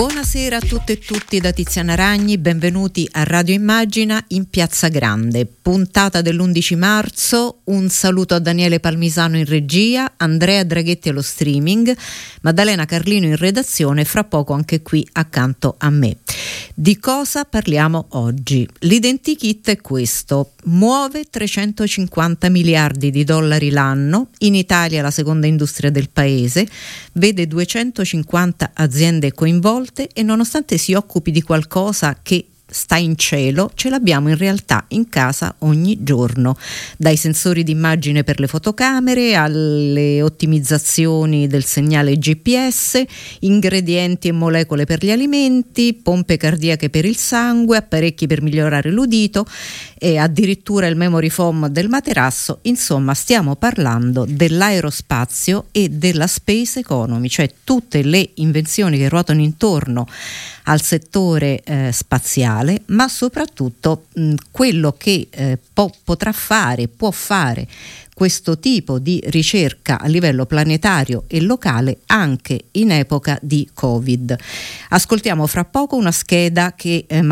Buonasera a tutte e tutti da Tiziana Ragni, benvenuti a Radio Immagina in Piazza Grande, puntata dell'11 marzo, un saluto a Daniele Palmisano in regia, Andrea Draghetti allo streaming, Maddalena Carlino in redazione, fra poco anche qui accanto a me. Di cosa parliamo oggi? L'identikit è questo, muove 350 miliardi di dollari l'anno, in Italia la seconda industria del paese, vede 250 aziende coinvolte e nonostante si occupi di qualcosa che sta in cielo, ce l'abbiamo in realtà in casa ogni giorno, dai sensori d'immagine per le fotocamere alle ottimizzazioni del segnale GPS, ingredienti e molecole per gli alimenti, pompe cardiache per il sangue, apparecchi per migliorare l'udito e addirittura il memory foam del materasso, insomma stiamo parlando dell'aerospazio e della space economy, cioè tutte le invenzioni che ruotano intorno al settore eh, spaziale, ma soprattutto mh, quello che eh, po- potrà fare, può fare questo tipo di ricerca a livello planetario e locale anche in epoca di Covid. Ascoltiamo fra poco una scheda che eh,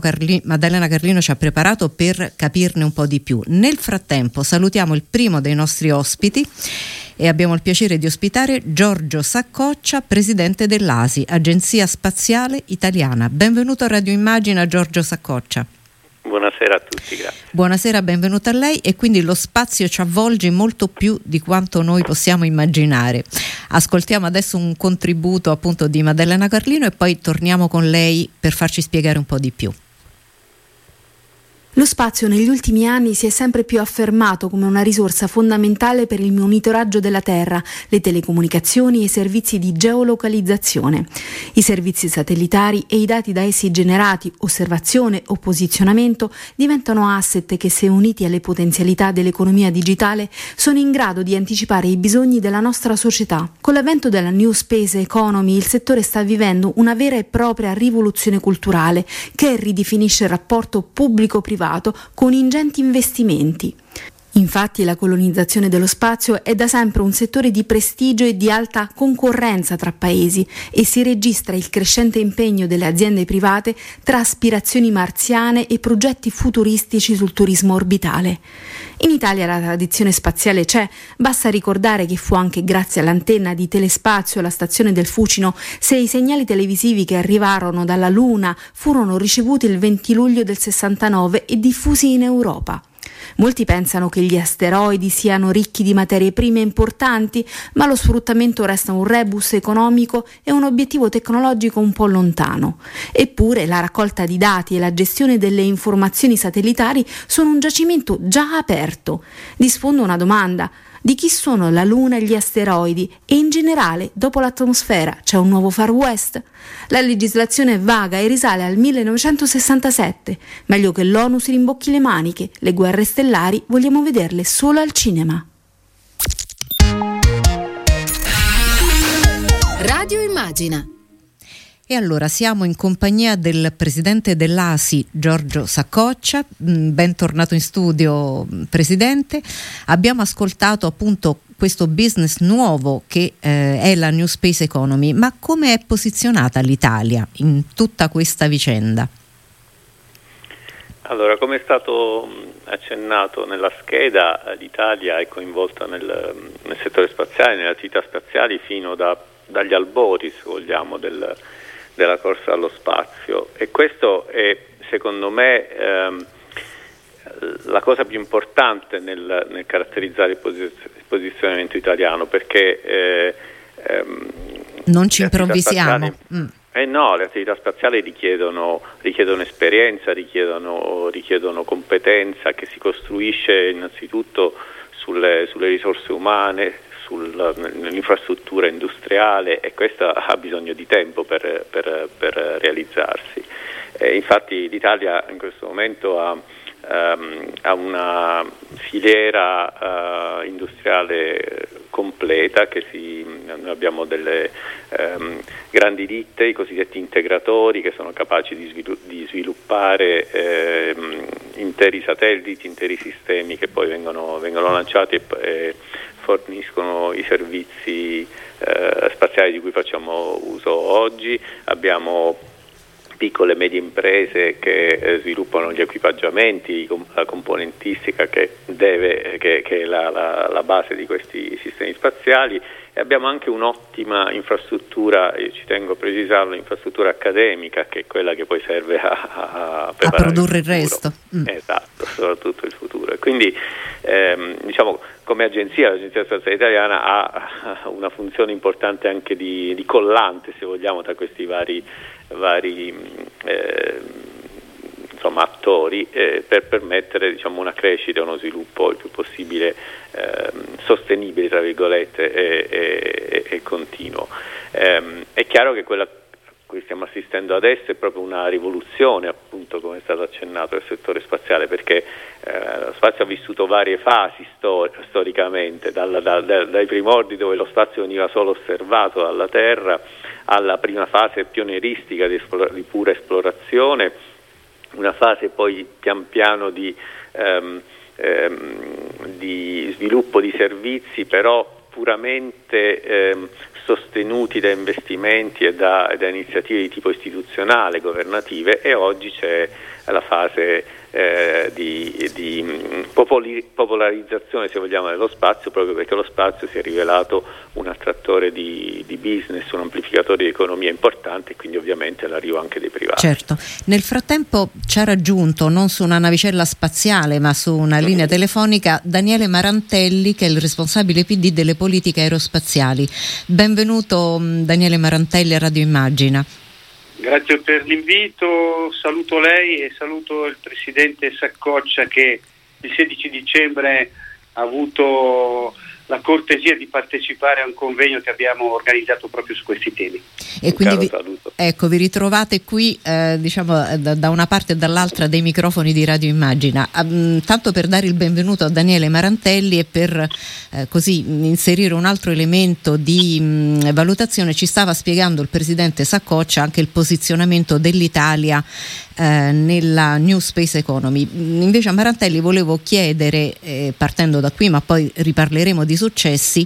Carli- Maddalena Carlino ci ha preparato per capirne un po' di più. Nel frattempo salutiamo il primo dei nostri ospiti e abbiamo il piacere di ospitare Giorgio Saccoccia, presidente dell'ASI, Agenzia Spaziale Italiana. Benvenuto a Radio Immagina Giorgio Saccoccia. Buonasera a tutti, grazie. Buonasera, benvenuta a lei e quindi lo spazio ci avvolge molto più di quanto noi possiamo immaginare. Ascoltiamo adesso un contributo appunto di Maddalena Carlino e poi torniamo con lei per farci spiegare un po' di più. Lo spazio negli ultimi anni si è sempre più affermato come una risorsa fondamentale per il monitoraggio della Terra, le telecomunicazioni e i servizi di geolocalizzazione. I servizi satellitari e i dati da essi generati, osservazione o posizionamento, diventano asset che se uniti alle potenzialità dell'economia digitale sono in grado di anticipare i bisogni della nostra società. Con l'avvento della New Space Economy il settore sta vivendo una vera e propria rivoluzione culturale che ridefinisce il rapporto pubblico-privato privato con ingenti investimenti. Infatti la colonizzazione dello spazio è da sempre un settore di prestigio e di alta concorrenza tra paesi e si registra il crescente impegno delle aziende private tra aspirazioni marziane e progetti futuristici sul turismo orbitale. In Italia la tradizione spaziale c'è, basta ricordare che fu anche grazie all'antenna di Telespazio alla stazione del Fucino se i segnali televisivi che arrivarono dalla Luna furono ricevuti il 20 luglio del 69 e diffusi in Europa. Molti pensano che gli asteroidi siano ricchi di materie prime importanti, ma lo sfruttamento resta un rebus economico e un obiettivo tecnologico un po' lontano. Eppure la raccolta di dati e la gestione delle informazioni satellitari sono un giacimento già aperto. Disfondo una domanda di chi sono la Luna e gli asteroidi e in generale, dopo l'atmosfera, c'è un nuovo Far West? La legislazione è vaga e risale al 1967. Meglio che l'ONU si rimbocchi le maniche, le guerre stellari vogliamo vederle solo al cinema. Radio Immagina e allora siamo in compagnia del presidente dell'ASI Giorgio Saccoccia, mm, bentornato in studio Presidente. Abbiamo ascoltato appunto questo business nuovo che eh, è la New Space Economy, ma come è posizionata l'Italia in tutta questa vicenda? Allora, come è stato mm, accennato nella scheda, l'Italia è coinvolta nel, nel settore spaziale, nelle attività spaziali fino da, dagli albori, se vogliamo, del, della corsa allo spazio e questo è secondo me ehm, la cosa più importante nel, nel caratterizzare il, posiz- il, posizionamento italiano perché eh, ehm, non ci improvvisiamo. Mm. Eh no, le attività spaziali richiedono, richiedono esperienza, richiedono, richiedono, competenza che si costruisce innanzitutto sulle, sulle risorse umane, nell'infrastruttura industriale e questa ha bisogno di tempo per, per, per realizzarsi. Eh, infatti l'Italia in questo momento ha, ehm, a una filiera eh, industriale completa che si, noi abbiamo delle ehm, grandi ditte, i cosiddetti integratori che sono capaci di, svilu- di sviluppare ehm, interi satelliti, interi sistemi che poi vengono, vengono lanciati e, e, forniscono i servizi eh, spaziali di cui facciamo uso oggi. Abbiamo piccole e medie imprese che eh, sviluppano gli equipaggiamenti, la componentistica che, deve, che, che è la, la, la, base di questi sistemi spaziali e abbiamo anche un'ottima infrastruttura, ci tengo a precisarlo, infrastruttura accademica che è quella che poi serve a, a, a produrre il, il resto. Mm. Esatto, soprattutto il futuro. E quindi ehm, diciamo come agenzia, l'Agenzia Spaziale Italiana ha una funzione importante anche di, di collante, se vogliamo, tra questi vari vari eh, insomma, attori eh, per permettere diciamo, una crescita uno sviluppo il più possibile eh, sostenibile tra virgolette e, e, e continuo. Ehm, è chiaro che quella a cui stiamo assistendo adesso è proprio una rivoluzione, appunto, come è stato accennato, del settore spaziale, perché eh, lo spazio ha vissuto varie fasi stor- storicamente, dal, da, da, dai primordi dove lo spazio veniva solo osservato dalla Terra alla prima fase pionieristica di, esplora- di pura esplorazione, una fase poi pian piano di, ehm, ehm, di sviluppo di servizi, però puramente ehm, sostenuti da investimenti e da, da, iniziative di tipo istituzionale, governative e oggi c'è la fase eh, di, di mm, popoli, popolarizzazione se vogliamo dello spazio proprio perché lo spazio si è rivelato un attrattore di, di business, un amplificatore di economia importante e quindi ovviamente l'arrivo anche dei privati. Certo, nel frattempo ci ha raggiunto non su una navicella spaziale ma su una linea telefonica Daniele Marantelli che è il responsabile PD delle politiche aerospaziali. Benvenuto mm, Daniele Marantelli a Radio Immagina. Grazie per l'invito, saluto lei e saluto il Presidente Saccoccia che il 16 dicembre ha avuto la cortesia di partecipare a un convegno che abbiamo organizzato proprio su questi temi. E quindi vi, ecco, vi ritrovate qui eh, diciamo, da, da, una parte e dall'altra dei microfoni di Radio Immagina. Um, tanto per dare il benvenuto a Daniele Marantelli e per eh, così inserire un altro elemento di mh, valutazione, ci stava spiegando il Presidente Saccoccia anche il posizionamento dell'Italia eh, nella New Space Economy. Invece a Marantelli volevo chiedere, eh, partendo da qui, ma poi riparleremo di successi,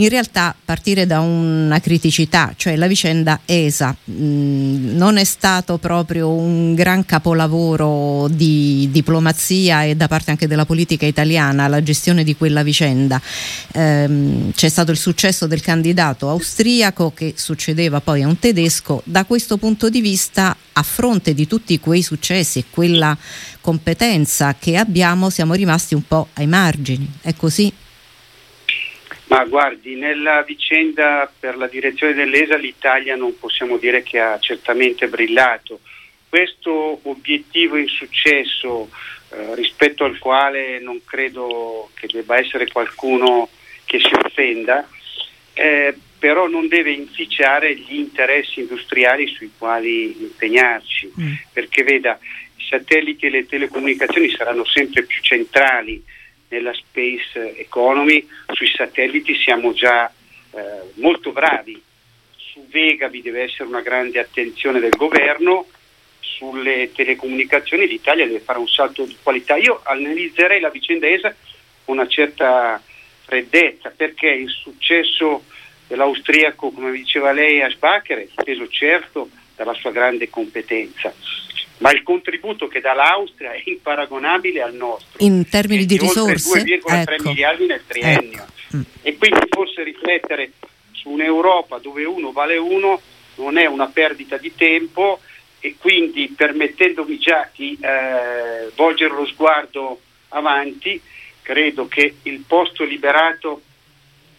in realtà partire da una criticità, cioè la vicenda ESA mh, mm, non è stato proprio un gran capolavoro di diplomazia e da parte anche della politica italiana la gestione di quella vicenda. Ehm, c'è stato il successo del candidato austriaco che succedeva poi a un tedesco. Da questo punto di vista, a fronte di tutti quei successi e quella competenza che abbiamo, siamo rimasti un po' ai margini. È così? Ma guardi, nella vicenda per la direzione dell'ESA l'Italia non possiamo dire che ha certamente brillato. Questo obiettivo insuccesso eh, rispetto al quale non credo che debba essere qualcuno che si offenda, eh, però non deve inficiare gli interessi industriali sui quali impegnarci, mm. perché veda, i satelliti e le telecomunicazioni saranno sempre più centrali nella space economy, sui satelliti siamo già eh, molto bravi, su Vega vi deve essere una grande attenzione del governo, sulle telecomunicazioni l'Italia deve fare un salto di qualità. Io analizzerei la vicenda ESA con una certa freddezza perché il successo dell'austriaco, come diceva lei, a Spacher è dipeso certo dalla sua grande competenza ma il contributo che dà l'Austria è imparagonabile al nostro. In termini di risorse? 2,3 ecco. miliardi nel triennio. Ecco. Mm. E quindi forse riflettere su un'Europa dove uno vale uno non è una perdita di tempo e quindi permettendomi già di eh, volgere lo sguardo avanti, credo che il posto liberato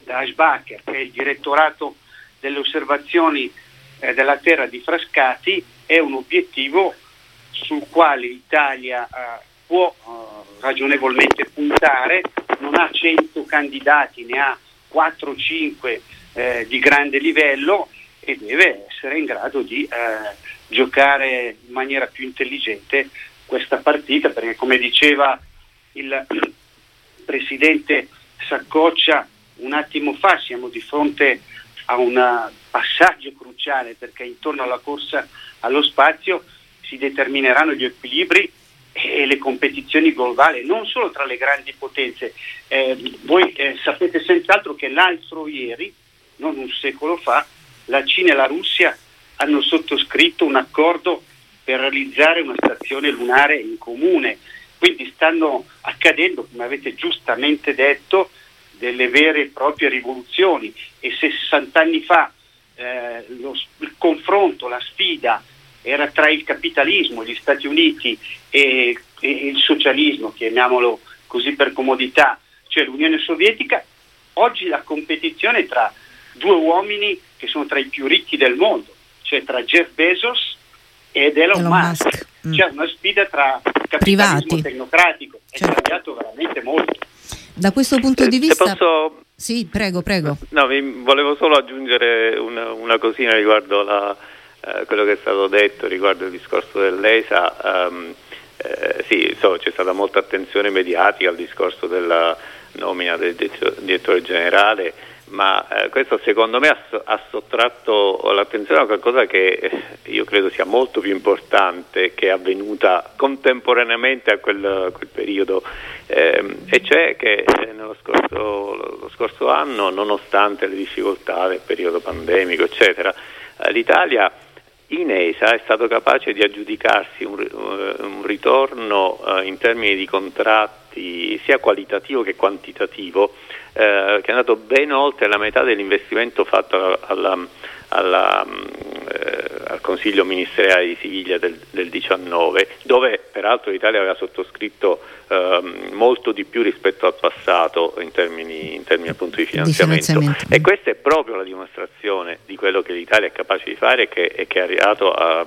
da Ashbacher, che è il direttorato delle osservazioni eh, della terra di Frascati, è un obiettivo sul quale l'Italia eh, può eh, ragionevolmente puntare, non ha 100 candidati, ne ha 4-5 eh, di grande livello e deve essere in grado di eh, giocare in maniera più intelligente questa partita perché come diceva il presidente Saccoccia un attimo fa siamo di fronte a un passaggio cruciale perché intorno alla corsa allo spazio si determineranno gli equilibri e le competizioni globali, non solo tra le grandi potenze. Eh, voi eh, sapete senz'altro che l'altro ieri, non un secolo fa, la Cina e la Russia hanno sottoscritto un accordo per realizzare una stazione lunare in comune. Quindi stanno accadendo, come avete giustamente detto, delle vere e proprie rivoluzioni e se 60 anni fa eh, lo, il confronto, la sfida era tra il capitalismo, gli Stati Uniti e, e il socialismo, chiamiamolo così per comodità, cioè l'Unione Sovietica, oggi la competizione è tra due uomini che sono tra i più ricchi del mondo, cioè tra Jeff Bezos ed Elon, Elon Musk. Musk. Mm. C'è una sfida tra capitalismo Privati. tecnocratico, è certo. cambiato veramente molto. Da questo punto di vista... Posso... Sì, prego, prego. No, volevo solo aggiungere una, una cosina riguardo la, eh, quello che è stato detto riguardo il discorso dell'ESA. Um, eh, sì, so, c'è stata molta attenzione mediatica al discorso della nomina del direttore generale ma eh, questo secondo me ha, ha, sottratto l'attenzione a qualcosa che io credo sia molto più importante che è avvenuta contemporaneamente a quel, quel periodo eh, e cioè che eh, nello scorso, lo scorso anno nonostante le difficoltà del periodo pandemico eccetera eh, l'Italia in ESA è stato capace di aggiudicarsi un, uh, un ritorno uh, in termini di contratti sia qualitativo che quantitativo eh, che è andato ben oltre la metà dell'investimento fatto alla, alla, alla, eh, al Consiglio ministeriale di Siviglia del, del 19, dove peraltro l'Italia aveva sottoscritto eh, molto di più rispetto al passato in termini, in termini appunto di finanziamento. di finanziamento. E questa è proprio la dimostrazione di quello che l'Italia è capace di fare e che, e che è arrivato a,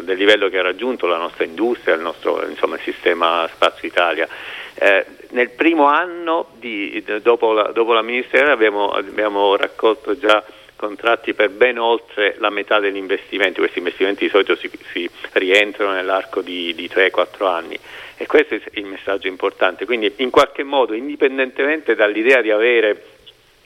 del livello che ha raggiunto la nostra industria, il nostro insomma, il sistema Spazio Italia. Eh, nel primo anno di, dopo, la, dopo la ministeriale abbiamo, abbiamo raccolto già contratti per ben oltre la metà degli investimenti, questi investimenti di solito si, si rientrano nell'arco di, di 3-4 anni. E questo è il messaggio importante, quindi in qualche modo indipendentemente dall'idea di avere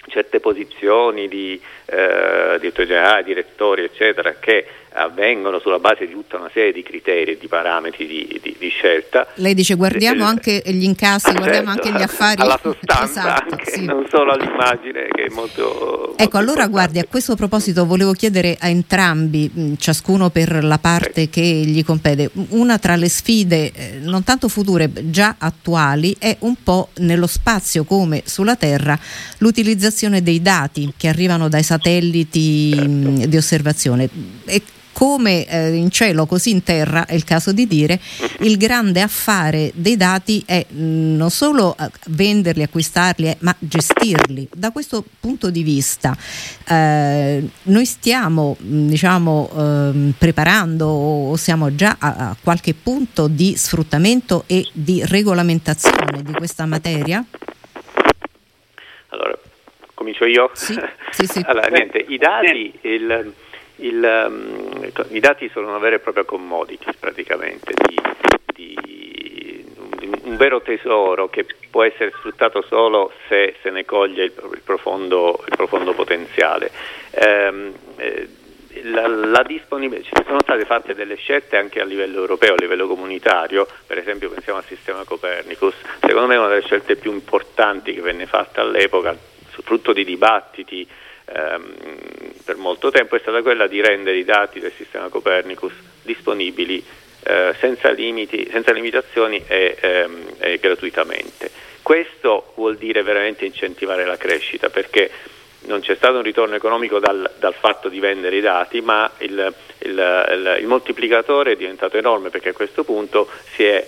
certe posizioni di eh, generale, direttori eccetera che avvengono sulla base di tutta una serie di criteri e di parametri di, di, di, scelta. Lei dice guardiamo eh, anche gli incassi, ah, guardiamo certo, anche gli affari. Alla sostanza, esatto, anche, sì. non solo all'immagine che è molto... Ecco, molto allora guardi, a questo proposito volevo chiedere a entrambi, ciascuno per la parte sì. che gli compete, una tra le sfide eh, non tanto future, già attuali, è un po' nello spazio come sulla Terra l'utilizzazione dei dati che arrivano dai satelliti certo. di osservazione. E come eh, in cielo così in terra, è il caso di dire, il grande affare dei dati è mh, mm, non solo eh, venderli, acquistarli, eh, ma gestirli. Da questo punto di vista eh, noi stiamo mm, diciamo, ehm, preparando o siamo già a, a qualche punto di sfruttamento e di regolamentazione di questa materia? Allora, comincio io? Sì, sì, sì. allora, niente, i dati, il, il, um, I dati sono una vera e propria commodity praticamente, di, di un, un, vero tesoro che può essere sfruttato solo se se ne coglie il, il, profondo, il profondo, potenziale. Um, eh, la, la ci sono state fatte delle scelte anche a livello europeo, a livello comunitario, per esempio pensiamo al sistema Copernicus, secondo me una delle scelte più importanti che venne fatta all'epoca, frutto di dibattiti ehm, per molto tempo è stata quella di rendere i dati del sistema Copernicus disponibili eh, senza, limiti, senza, limitazioni e, ehm, e, gratuitamente. Questo vuol dire veramente incentivare la crescita perché non c'è stato un ritorno economico dal, dal fatto di vendere i dati, ma il, il, il, il moltiplicatore è diventato enorme perché a questo punto si è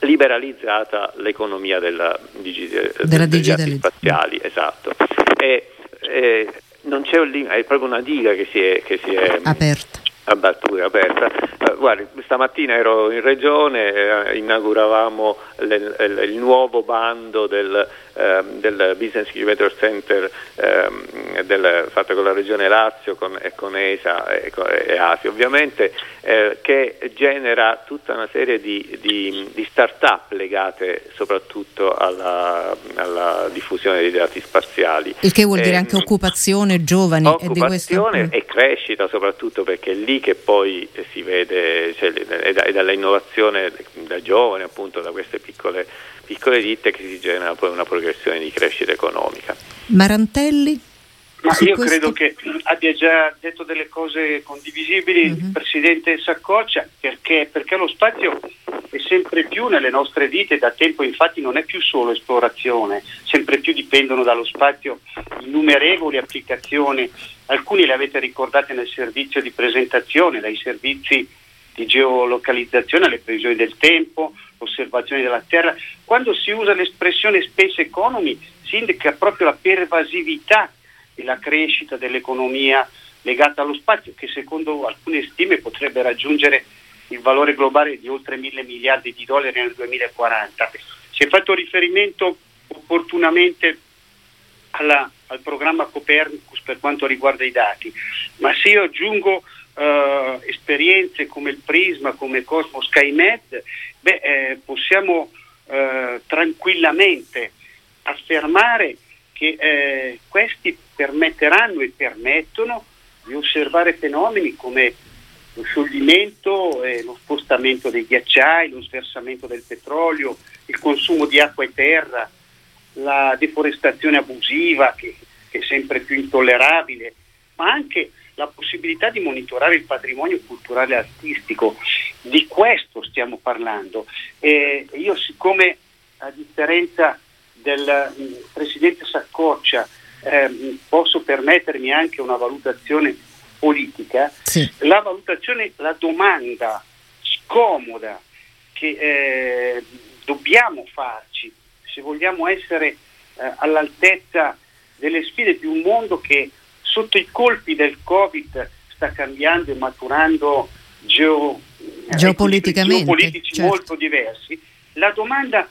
liberalizzata l'economia della, digi- della degli spaziali. Esatto. E, e non c'è un è proprio una diga che si è, che si è aperta. Abbattuta, aperta. Guardi, stamattina ero in regione, eh, inauguravamo le, le, il nuovo bando del, eh, del Business Incubator Center eh, del, fatto con la regione Lazio con, e con ESA e, e ASI, ovviamente eh, che genera tutta una serie di, di, di start-up legate soprattutto alla, alla, diffusione dei dati spaziali. Il che vuol dire anche ehm, occupazione, giovani occupazione e, questo... e crescita soprattutto perché è lì che poi si vede, cioè, è, da, è dall'innovazione da giovane appunto da queste piccole, piccole ditte che si genera poi una progressione di crescita economica. Marantelli? Ma io questo... credo che abbia già detto delle cose condivisibili uh-huh. il Presidente Saccoccia perché, perché, lo spazio è sempre più nelle nostre vite, da tempo infatti non è più solo esplorazione, sempre più dipendono dallo spazio innumerevoli applicazioni, alcune le avete ricordate nel servizio di presentazione, dai servizi di geolocalizzazione alle previsioni del tempo, osservazione della Terra. Quando si usa l'espressione space economy si indica proprio la pervasività e la crescita dell'economia legata allo spazio che secondo alcune stime potrebbe raggiungere il valore globale di oltre mille miliardi di dollari nel 2040. Si è fatto riferimento opportunamente alla, al programma Copernicus per quanto riguarda i dati, ma se io aggiungo eh, esperienze come il Prisma, come Cosmo SkyMed, beh, eh, possiamo eh, tranquillamente affermare che eh, questi permetteranno e permettono di osservare fenomeni come lo scioglimento lo spostamento dei ghiacciai, lo sversamento del petrolio, il consumo di acqua e terra, la deforestazione abusiva che, che è sempre più intollerabile, ma anche la possibilità di monitorare il patrimonio culturale e artistico. Di questo stiamo parlando. E io siccome a differenza del mm, Presidente Saccoccia eh, posso permettermi anche una valutazione politica, sì. la valutazione, la domanda scomoda che eh, dobbiamo farci se vogliamo essere eh, all'altezza delle sfide di un mondo che sotto i colpi del Covid sta cambiando e maturando geo, geopoliticamente geopolitici certo. molto diversi, la domanda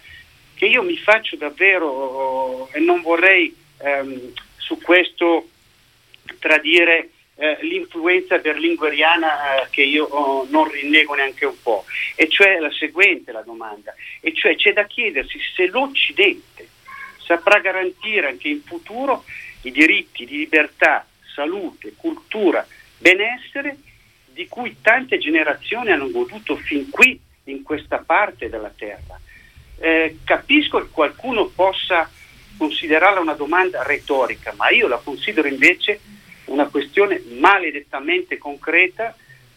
che io mi faccio davvero e non vorrei ehm, su questo tradire eh, l'influenza berlingueriana eh, che io oh, non rinnego neanche un po', e cioè la seguente la domanda, e cioè c'è da chiedersi se l'Occidente saprà garantire anche in futuro i diritti di libertà, salute, cultura, benessere di cui tante generazioni hanno goduto fin qui in questa parte della terra. Eh, capisco che qualcuno possa considerarla una domanda retorica, ma io la considero invece una questione maledettamente concreta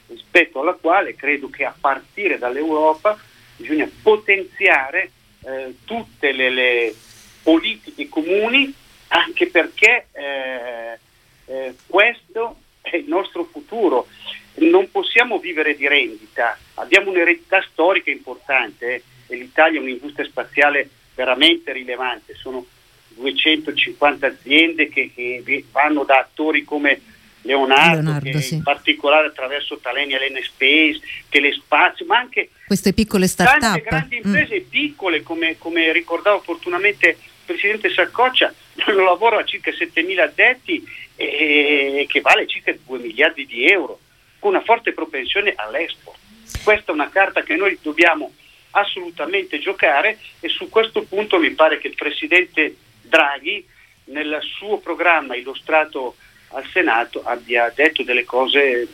rispetto alla quale credo che a partire dall'Europa bisogna potenziare eh, tutte le, le, politiche comuni anche perché eh, eh, questo è il nostro futuro. Non possiamo vivere di rendita, abbiamo un'eredità storica importante eh, e l'Italia è un'industria spaziale veramente rilevante, sono 250 aziende che, che vanno da attori come Leonardo, Leonardo sì. in particolare attraverso Taleni Elena Space, Telespazio, ma anche queste piccole start-up. Tante grandi mm. imprese mm. piccole, come, come, ricordava opportunamente Presidente Sarcoccia, danno lavoro a circa 7.000 addetti e, e che vale circa 2 miliardi di euro, con una forte propensione all'export. Questa è una carta che noi dobbiamo assolutamente giocare e su questo punto mi pare che il Presidente Draghi nel suo programma illustrato al Senato abbia detto delle cose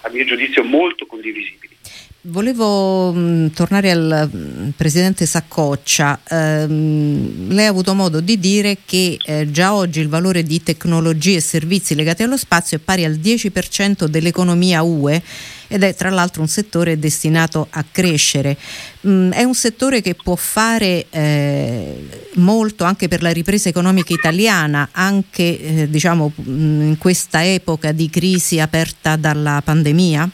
a mio giudizio molto condivisibili. Volevo mh, mm, tornare al mh, mm, Presidente Saccoccia. Ehm, lei ha avuto modo di dire che eh, già oggi il valore di tecnologie e servizi legati allo spazio è pari al 10% dell'economia UE ed è tra l'altro un settore destinato a crescere. Mm, è un settore che può fare eh, molto anche per la ripresa economica italiana, anche eh, diciamo, in questa epoca di crisi aperta dalla pandemia?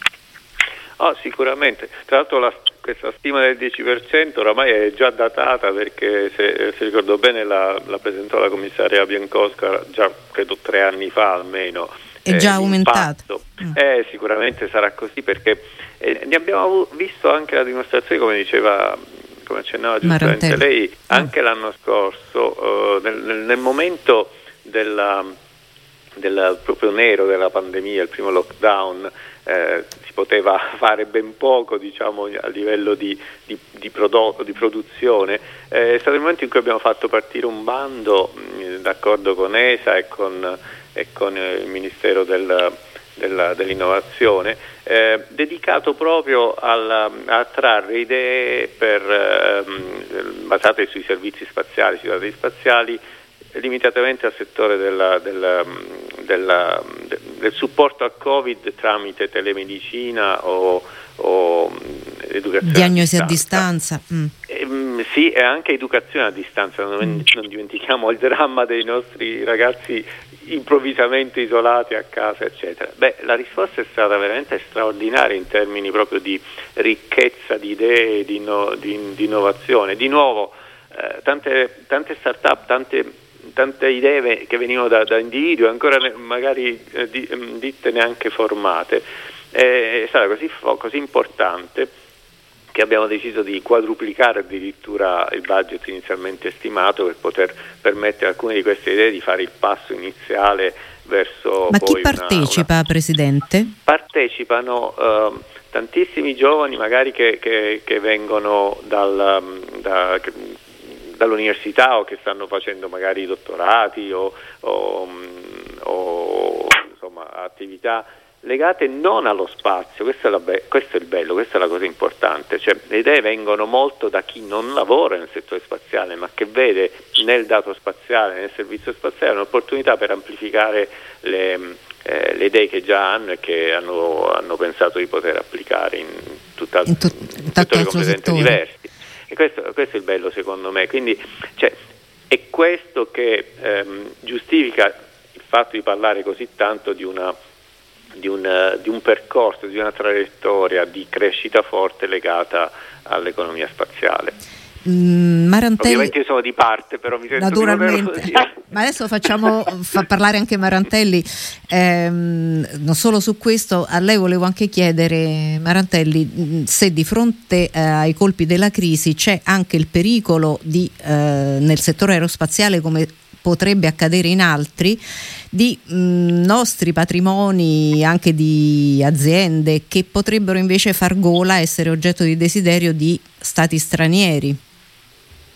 Oh, sicuramente, tra l'altro la, questa stima del 10% oramai è già datata perché se, se ricordo bene la, la, presentò la commissaria Biancosca già credo tre anni fa almeno. È eh, già aumentato? Mm. Eh, sicuramente sarà così perché E ne abbiamo visto anche la dimostrazione, come diceva, come accennava giustamente lei, ah. anche l'anno scorso, uh, nel, nel, nel, momento della, del proprio nero della pandemia, il primo lockdown, eh, si poteva fare ben poco diciamo, a livello di, di, di, prodotto, di produzione, eh, è stato il momento in cui abbiamo fatto partire un bando mh, d'accordo con ESA e con, e con il Ministero del, della, dell'innovazione, eh, dedicato proprio alla, a trarre idee per, ehm, basate sui servizi spaziali, sui dati spaziali, limitatamente al settore della, della, della, del supporto al Covid tramite telemedicina o, o educazione diagnosi a distanza. A distanza. Mm. Eh, sì, e anche educazione a distanza, non, mm. non, dimentichiamo il dramma dei nostri ragazzi improvvisamente isolati a casa, eccetera. Beh, la risposta è stata veramente straordinaria in termini proprio di ricchezza di idee, di, no, di, di innovazione. Di nuovo, eh, tante, tante start-up, tante tante idee che venivano da, da individui, ancora magari eh, di, mm, ditte neanche formate. Eh, è stata così, così importante che abbiamo deciso di quadruplicare addirittura il budget inizialmente stimato per poter permettere a alcune di queste idee di fare il passo iniziale verso... Ma chi partecipa, una, una... Presidente? Partecipano uh, tantissimi giovani magari che, che, che vengono dal, da, che, dall'università o che stanno facendo magari dottorati o, o, o insomma, attività legate non allo spazio, questo è, be- questo è, il bello, questa è la cosa importante, cioè, le idee vengono molto da chi non lavora nel settore spaziale ma che vede nel dato spaziale, nel servizio spaziale un'opportunità per amplificare le, eh, le idee che già hanno e che hanno, hanno pensato di poter applicare in, tutta, in, tu- in tutte le competenze diverse. Questo, questo, è il bello secondo me, quindi cioè, è questo che ehm, giustifica il fatto di parlare così tanto di una di un, di un, percorso, di una traiettoria di crescita forte legata all'economia spaziale. Mm, Marantelli... Ovviamente io sono di parte, però mi sento Naturalmente. Ma adesso facciamo fa parlare anche Marantelli. Eh, non solo su questo, a lei volevo anche chiedere, Marantelli, mm, se di fronte eh, ai colpi della crisi c'è anche il pericolo di, eh, nel settore aerospaziale come potrebbe accadere in altri, di mh, mm, nostri patrimoni, anche di aziende che potrebbero invece far gola, essere oggetto di desiderio di stati stranieri?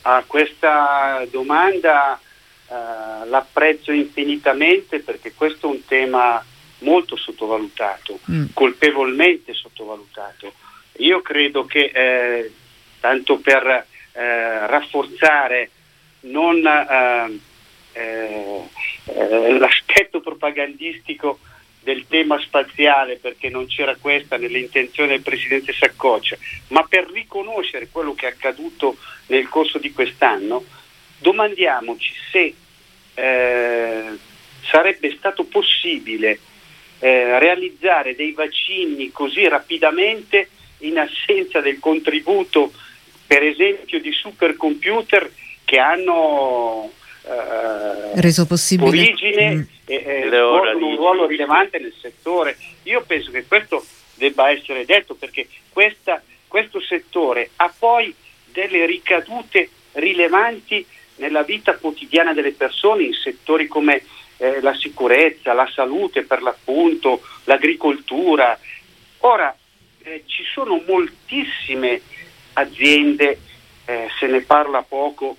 A questa domanda eh, l'apprezzo infinitamente perché questo è un tema molto sottovalutato, mm. colpevolmente sottovalutato. Io credo che, eh, tanto per eh, rafforzare non eh, eh, eh, l'aspetto propagandistico del tema spaziale perché non c'era questa nell'intenzione del Presidente Saccoccia, ma per riconoscere quello che è accaduto nel corso di quest'anno, domandiamoci se eh, sarebbe stato possibile eh, realizzare dei vaccini così rapidamente in assenza del contributo, per esempio, di supercomputer che hanno reso possibile origine mm. e eh, svolgono un ruolo rilevante nel settore. Io penso che questo debba essere detto perché questa, questo settore ha poi delle ricadute rilevanti nella vita quotidiana delle persone in settori come eh, la sicurezza, la salute per l'appunto, l'agricoltura. Ora eh, ci sono moltissime aziende, eh, se ne parla poco,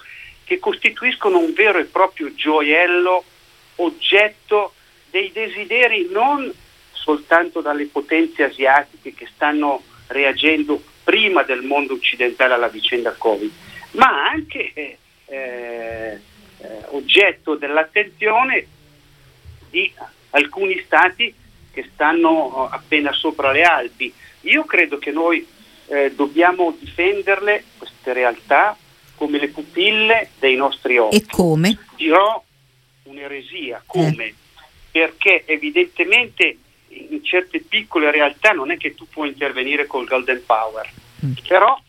che costituiscono un vero e proprio gioiello, oggetto dei desideri non soltanto dalle potenze asiatiche che stanno reagendo prima del mondo occidentale alla vicenda Covid, ma anche eh, eh, oggetto dell'attenzione di alcuni stati che stanno appena sopra le Alpi. Io credo che noi eh, dobbiamo difenderle, queste realtà, come le pupille dei nostri occhi. E come? Dirò un'eresia, come? Eh. Perché evidentemente in certe piccole realtà non è che tu puoi intervenire col Golden Power, mm. però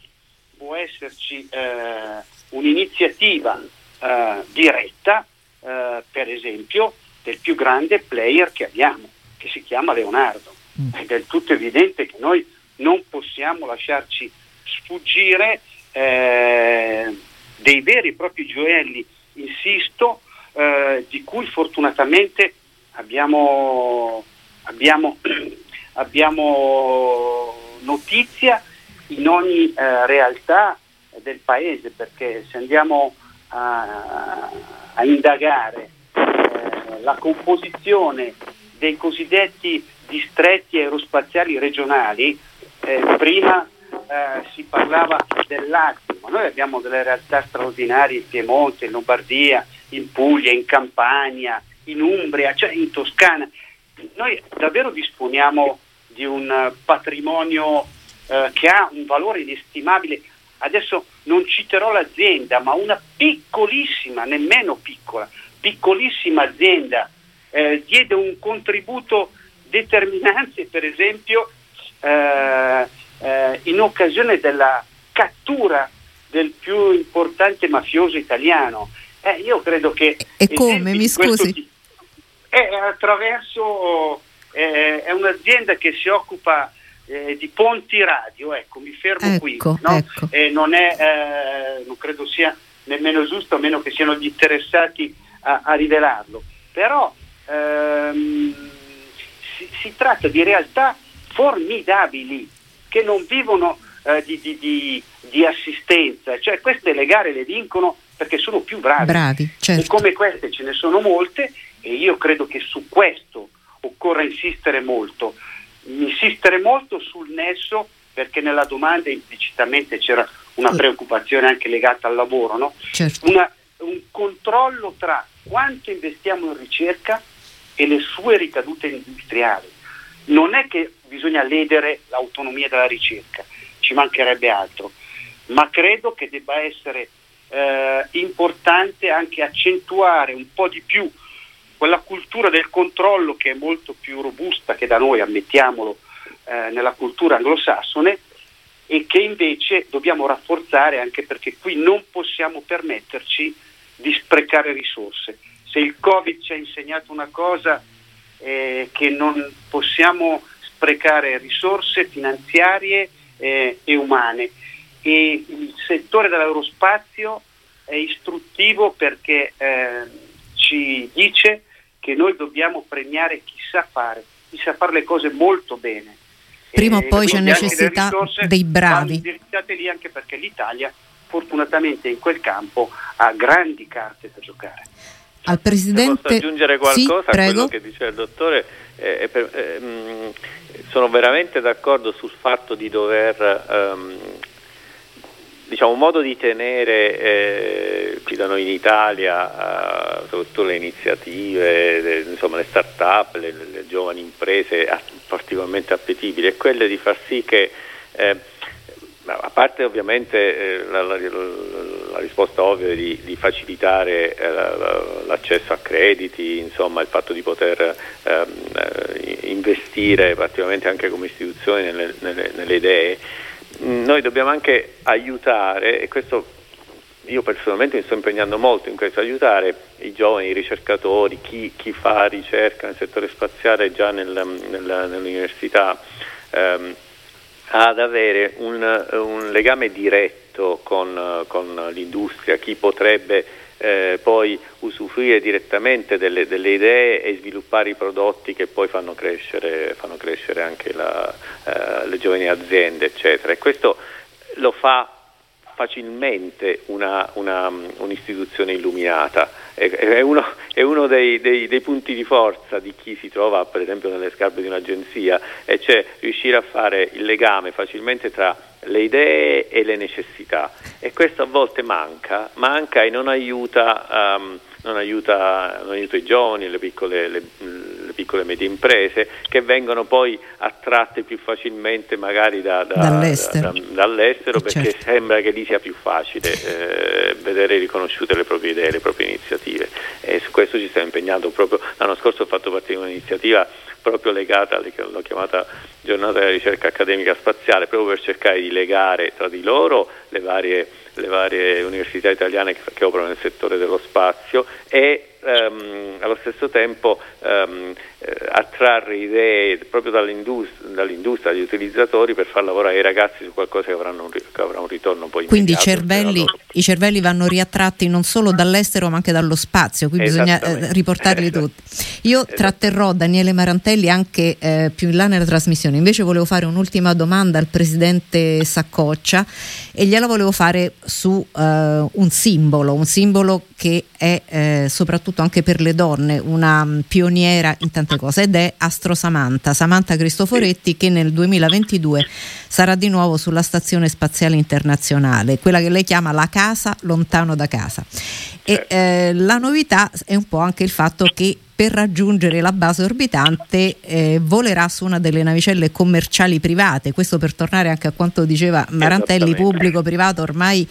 può esserci eh, un'iniziativa eh, diretta, eh, per esempio, del più grande player che abbiamo, che si chiama Leonardo. Mm. È del tutto evidente che noi non possiamo lasciarci sfuggire eh, dei veri e propri gioielli, insisto, eh, di cui fortunatamente abbiamo, abbiamo, abbiamo notizia in ogni eh, realtà del paese, perché se andiamo a, a indagare eh, la composizione dei cosiddetti distretti aerospaziali regionali, eh, prima eh, si parlava del Lazio, ma noi abbiamo delle realtà straordinarie in Piemonte, in Lombardia, in Puglia, in Campania, in Umbria, cioè in Toscana. Noi davvero disponiamo di un patrimonio eh, che ha un valore inestimabile. Adesso non citerò l'azienda, ma una piccolissima, nemmeno piccola, piccolissima azienda eh, diede un contributo determinante, per esempio, eh, eh, in occasione della cattura del più importante mafioso italiano. Eh, io credo che... E come, mi scusi? È attraverso... Eh, è un'azienda che si occupa eh, di ponti radio, ecco, mi fermo ecco, qui. No? Ecco. non, è, eh, non credo sia nemmeno giusto, a meno che siano gli interessati a, a rivelarlo. Però ehm, si, si tratta di realtà formidabili che non vivono eh, di, di, di, di, assistenza, cioè queste le gare le vincono perché sono più bravi. bravi certo. E come queste ce ne sono molte e io credo che su questo occorra insistere molto, insistere molto sul nesso perché nella domanda implicitamente c'era una preoccupazione anche legata al lavoro, no? certo. una, un controllo tra quanto investiamo in ricerca e le sue ricadute industriali. Non è che bisogna ledere l'autonomia della ricerca, ci mancherebbe altro, ma credo che debba essere eh, importante anche accentuare un po' di più quella cultura del controllo che è molto più robusta che da noi, ammettiamolo, eh, nella cultura anglosassone e che invece dobbiamo rafforzare anche perché qui non possiamo permetterci di sprecare risorse. Se il Covid ci ha insegnato una cosa eh, che non possiamo sprecare risorse finanziarie eh, e umane e il settore dell'aerospazio è istruttivo perché eh, ci dice che noi dobbiamo premiare chi sa fare, chi sa fare le cose molto bene. Prima o poi c'è necessità dei bravi. Indirizzate lì anche perché l'Italia fortunatamente in quel campo ha grandi carte da giocare. Al Presidente... Posso aggiungere qualcosa sì, a quello che dice il dottore? Eh, eh, eh, sono veramente d'accordo sul fatto di dover, ehm, diciamo, un modo di tenere eh, qui da noi in Italia, eh, soprattutto le iniziative, le, insomma, le start-up, le, le, giovani imprese particolarmente appetibili, è quelle di far sì che eh, a parte ovviamente eh, la, la, la, risposta ovvia di, di facilitare eh, l'accesso a crediti, insomma il fatto di poter ehm, eh, investire particolarmente anche come istituzioni nelle, nelle, nelle idee, noi dobbiamo anche aiutare, e questo io personalmente mi sto impegnando molto in questo, aiutare i giovani, i ricercatori, chi, chi fa ricerca nel settore spaziale già nel, nel, nell'università. Ehm, ad avere un, un legame diretto con, con, l'industria, chi potrebbe eh, poi usufruire direttamente delle, delle, idee e sviluppare i prodotti che poi fanno crescere, fanno crescere anche la, eh, le giovani aziende, eccetera. E questo lo fa facilmente una, una, un'istituzione illuminata, è, uno, è uno dei, dei, dei, punti di forza di chi si trova per esempio nelle scarpe di un'agenzia, e cioè riuscire a fare il legame facilmente tra le idee e le necessità. E questo a volte manca, manca e non aiuta, um, non aiuta, non aiuta i giovani, le piccole, le, le piccole e medie imprese che vengono poi attratte più facilmente magari da, da, dall'estero, da, dall'estero eh, perché certo. sembra che lì sia più facile eh, vedere riconosciute le proprie idee, le proprie iniziative e su questo ci stiamo impegnando proprio l'anno scorso ho fatto parte di un'iniziativa proprio legata, l'ho chiamata giornata della ricerca accademica spaziale, proprio per cercare di legare tra di loro le varie, le varie università italiane che, che, operano nel settore dello spazio e ehm, allo stesso tempo ehm, eh, attrarre idee proprio dall'industria, dall'industria, dagli utilizzatori per far lavorare i ragazzi su qualcosa che, un, che avrà un ritorno poi Quindi i cervelli, i cervelli, vanno riattratti non solo dall'estero ma anche dallo spazio, qui bisogna eh, riportarli tutti. Io tratterrò Daniele Marantelli anche eh, più in là nella trasmissione, invece volevo fare un'ultima domanda al Presidente Saccoccia e gliela volevo fare su eh, un simbolo, un simbolo che è eh, soprattutto anche per le donne una mm, pioniera in tante cose ed è Astro Samantha, Samantha Cristoforetti che nel 2022 sarà di nuovo sulla Stazione Spaziale Internazionale, quella che lei chiama la casa lontano da casa. E eh, la novità è un po' anche il fatto che per raggiungere la base orbitante eh, volerà su una delle navicelle commerciali private, questo per tornare anche a quanto diceva Marantelli, pubblico, privato, ormai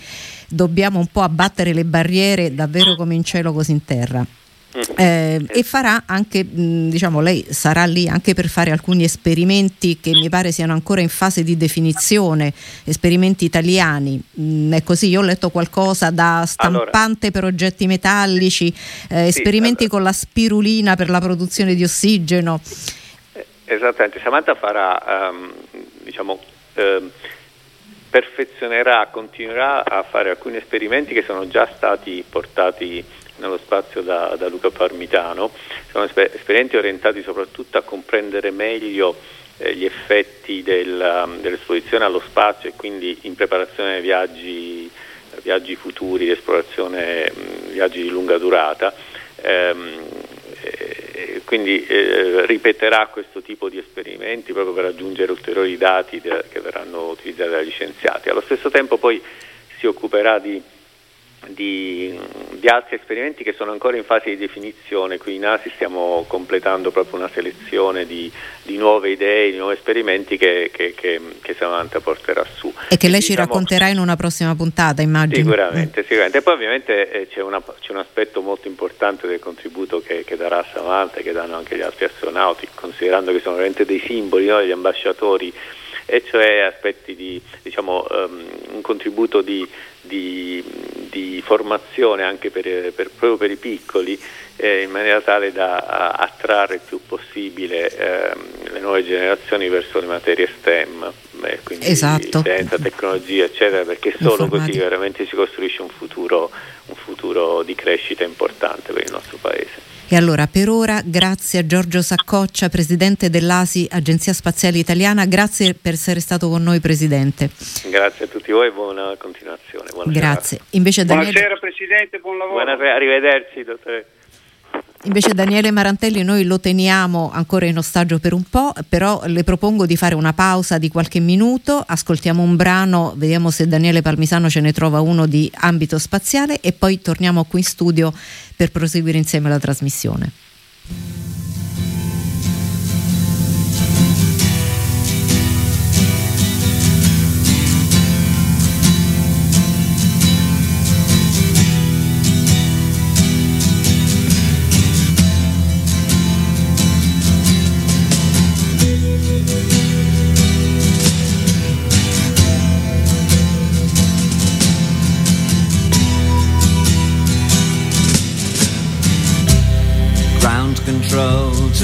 dobbiamo un po' abbattere le barriere davvero come in cielo così in terra. Mm-hmm. Eh, e farà anche, mh, diciamo, lei sarà lì anche per fare alcuni esperimenti che mi pare siano ancora in fase di definizione, esperimenti italiani. Mh, è così, io ho letto qualcosa da stampante allora, per oggetti metallici, eh, esperimenti allora. con la spirulina per la produzione di ossigeno. Eh, esattamente, Samantha farà, um, diciamo, um, perfezionerà, continuerà a fare alcuni esperimenti che sono già stati portati nello spazio da, da Luca Parmitano, sono esper- esperimenti orientati soprattutto a comprendere meglio eh, gli effetti del, um, dell'esposizione allo spazio e quindi in preparazione ai viaggi, viaggi futuri di esplorazione, mh, mm, viaggi di lunga durata. Ehm, eh, quindi eh, ripeterà questo tipo di esperimenti proprio per aggiungere ulteriori dati de- che verranno utilizzati dagli scienziati. Allo stesso tempo poi si occuperà di di, di, altri esperimenti che sono ancora in fase di definizione. Qui in ASI stiamo completando proprio una selezione di, di nuove idee, di nuovi esperimenti che, che, che, che Samantha porterà su. E che lei diciamo, ci racconterà in una prossima puntata, immagino. Sicuramente, sicuramente. E poi ovviamente eh, c'è, una, c'è, un aspetto molto importante del contributo che, darà Samantha e che danno anche gli altri astronauti, considerando che sono veramente dei simboli, no? degli ambasciatori e cioè aspetti di diciamo, um, un contributo di, di, di formazione anche per, per, proprio per i piccoli eh, in maniera tale da attrarre il più possibile eh, le nuove generazioni verso le materie STEM, eh, quindi esatto. scienza, tecnologia, eccetera, perché solo così veramente si costruisce un futuro, un futuro di crescita importante per il nostro Paese. E allora per ora grazie a Giorgio Saccoccia, presidente dell'ASI, Agenzia Spaziale Italiana, grazie per essere stato con noi presidente. Grazie a tutti voi e buona continuazione. Buona grazie. Daniele... Buonasera presidente, buon lavoro. Buonasera, arrivederci dottore. Invece Daniele Marantelli noi lo teniamo ancora in ostaggio per un po', però le propongo di fare una pausa di qualche minuto, ascoltiamo un brano, vediamo se Daniele Palmisano ce ne trova uno di ambito spaziale e poi torniamo qui in studio per proseguire insieme la trasmissione.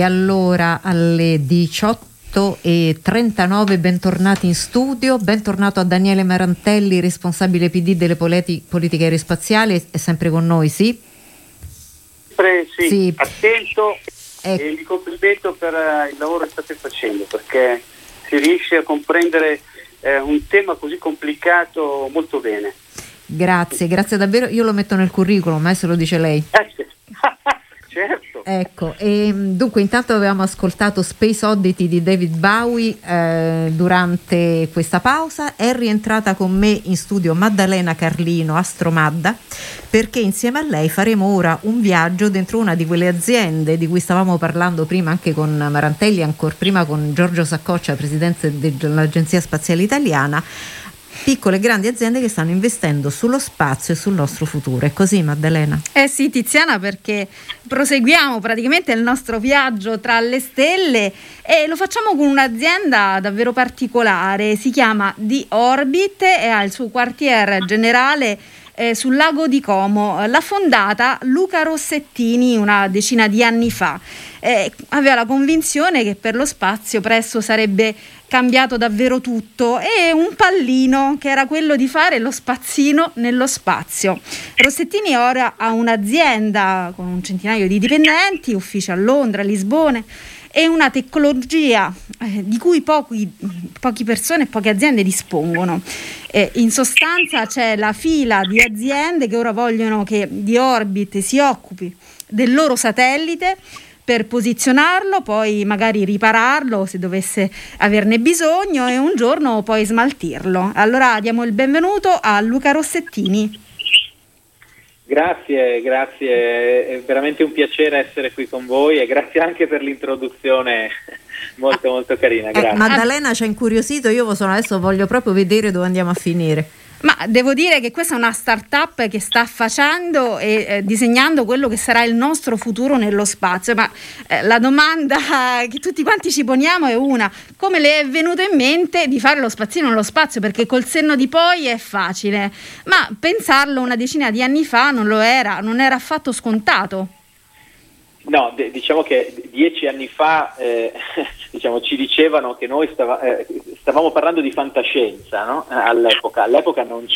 E allora alle 18 e 39 bentornati in studio, bentornato a Daniele Marantelli, responsabile PD delle politi- politiche aerospaziali, è sempre con noi, sì? Sempre sì, Sì. attento Ecco. e vi complimento per eh, il lavoro che state facendo perché si riesce a comprendere eh, un tema così complicato molto bene. Grazie, grazie davvero. Io lo metto nel curriculum, eh, se lo dice lei. Eh, sì. certo. Ecco, e, mh, dunque intanto avevamo ascoltato Space Oddity di David Bowie eh, durante questa pausa, è rientrata con me in studio Maddalena Carlino, Astro Madda, perché insieme a lei faremo ora un viaggio dentro una di quelle aziende di cui stavamo parlando prima anche con Marantelli, ancora prima con Giorgio Saccoccia, presidente dell'Agenzia Spaziale Italiana, piccole e grandi aziende che stanno investendo sullo spazio e sul nostro futuro. È così Maddalena? Eh sì, Tiziana, perché proseguiamo praticamente il nostro viaggio tra le stelle e lo facciamo con un'azienda davvero particolare. Si chiama The Orbit e ha il suo quartier generale eh, sul lago di Como. L'ha fondata Luca Rossettini una decina di anni fa. Eh, aveva la convinzione che per lo spazio presto sarebbe cambiato davvero tutto e un pallino che era quello di fare lo spazzino nello spazio. Rossettini ora ha un'azienda con un centinaio di dipendenti, uffici a Londra, Lisbona e una tecnologia eh, di cui pochi, poche persone e poche aziende dispongono. Eh, in sostanza c'è la fila di aziende che ora vogliono che di Orbit si occupi del loro satellite per posizionarlo, poi magari ripararlo se dovesse averne bisogno e un giorno poi smaltirlo. Allora diamo il benvenuto a Luca Rossettini. Grazie, grazie, è veramente un piacere essere qui con voi e grazie anche per l'introduzione molto molto carina. Eh. Maddalena ci ha incuriosito, io sono- adesso voglio proprio vedere dove andiamo a finire. Ma devo dire che questa è una startup che sta facendo e eh, disegnando quello che sarà il nostro futuro nello spazio. Ma eh, la domanda che tutti quanti ci poniamo è una: come le è venuto in mente di fare lo spazzino nello spazio? Perché col senno di poi è facile, ma pensarlo una decina di anni fa non lo era, non era affatto scontato. No, de- diciamo che dieci anni fa eh, diciamo, ci dicevano che noi stava- eh, stavamo parlando di fantascienza no? All'epoca. All'epoca non,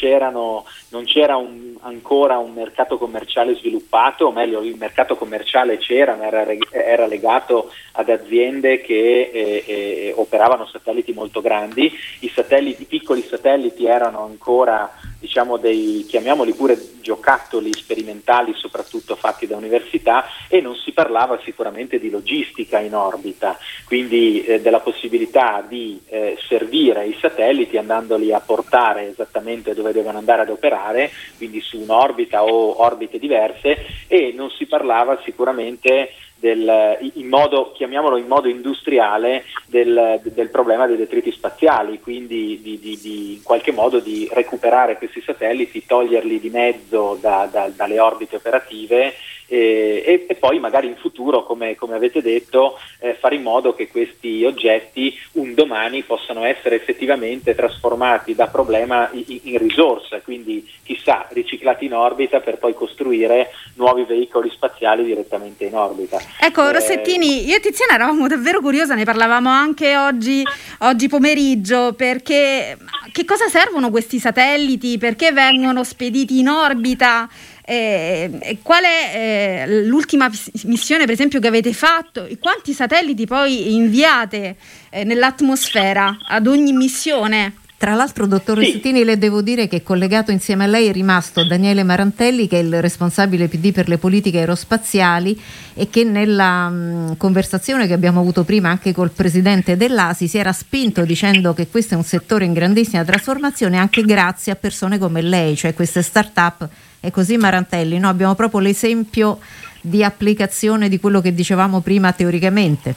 non c'era un- ancora un mercato commerciale sviluppato, o meglio il mercato commerciale c'era, ma era, era legato ad aziende che eh, eh, operavano satelliti molto grandi. I satelliti, i piccoli satelliti erano ancora diciamo dei, chiamiamoli pure giocattoli sperimentali, soprattutto fatti da università, e non si parlava sicuramente di logistica in orbita, quindi eh, della possibilità di eh, servire i satelliti andandoli a portare esattamente dove devono andare ad operare, quindi su un'orbita o orbite diverse, e non si parlava sicuramente del, in modo, chiamiamolo in modo industriale, del, del problema dei detriti spaziali, quindi di, di- di- in qualche modo di recuperare questi satelliti, toglierli di mezzo da- da- dalle orbite operative eh, e, e poi magari in futuro, come, come avete detto, eh, fare in modo che questi oggetti un domani possano essere effettivamente trasformati da problema in, in risorsa, quindi chissà, riciclati in orbita per poi costruire nuovi veicoli spaziali direttamente in orbita. Ecco, Eh, Rossettini, io e Tiziana eravamo davvero curiosa, ne parlavamo anche oggi, oggi pomeriggio, perché che cosa servono questi satelliti, perché vengono spediti in orbita, eh, e qual è eh, l'ultima missione per esempio che avete fatto, e quanti satelliti poi inviate eh, nell'atmosfera ad ogni missione? Tra l'altro, dottor Sì. Rossettini, le devo dire che collegato insieme a lei è rimasto Daniele Marantelli, che è il responsabile PD per le politiche aerospaziali e che nella mh, conversazione che abbiamo avuto prima anche col presidente dell'ASI si era spinto dicendo che questo è un settore in grandissima trasformazione anche grazie a persone come lei, cioè queste start-up. È così Marantelli, no? abbiamo proprio l'esempio di applicazione di quello che dicevamo prima teoricamente.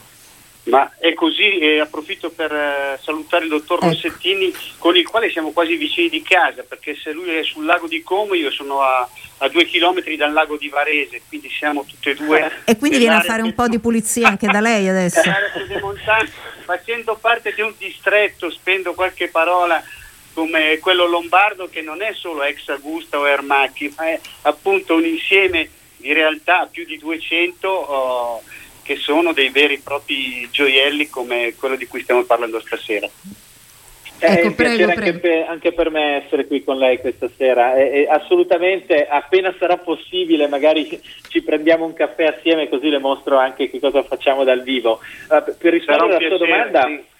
Ma è così e approfitto per eh, salutare il dottor Ecco. Rossettini con il quale siamo quasi vicini di casa perché se lui è sul lago di Como io sono a, a due chilometri dal lago di Varese quindi siamo tutte e due E quindi viene a fare un po' di pulizia anche da lei adesso. facendo parte di un distretto, spendo qualche parola come quello lombardo che non è solo ex Augusta o Ermacchi, ma è appunto un insieme di realtà, più di 200, oh, che sono dei veri e propri gioielli come quello di cui stiamo parlando stasera. È Ecco, un prego, piacere prego. Anche, per, anche per me essere qui con lei questa sera. E- e assolutamente, appena sarà possibile, magari ci prendiamo un caffè assieme così le mostro anche che cosa facciamo dal vivo. Uh, per- rispondere alla sua domanda, sì.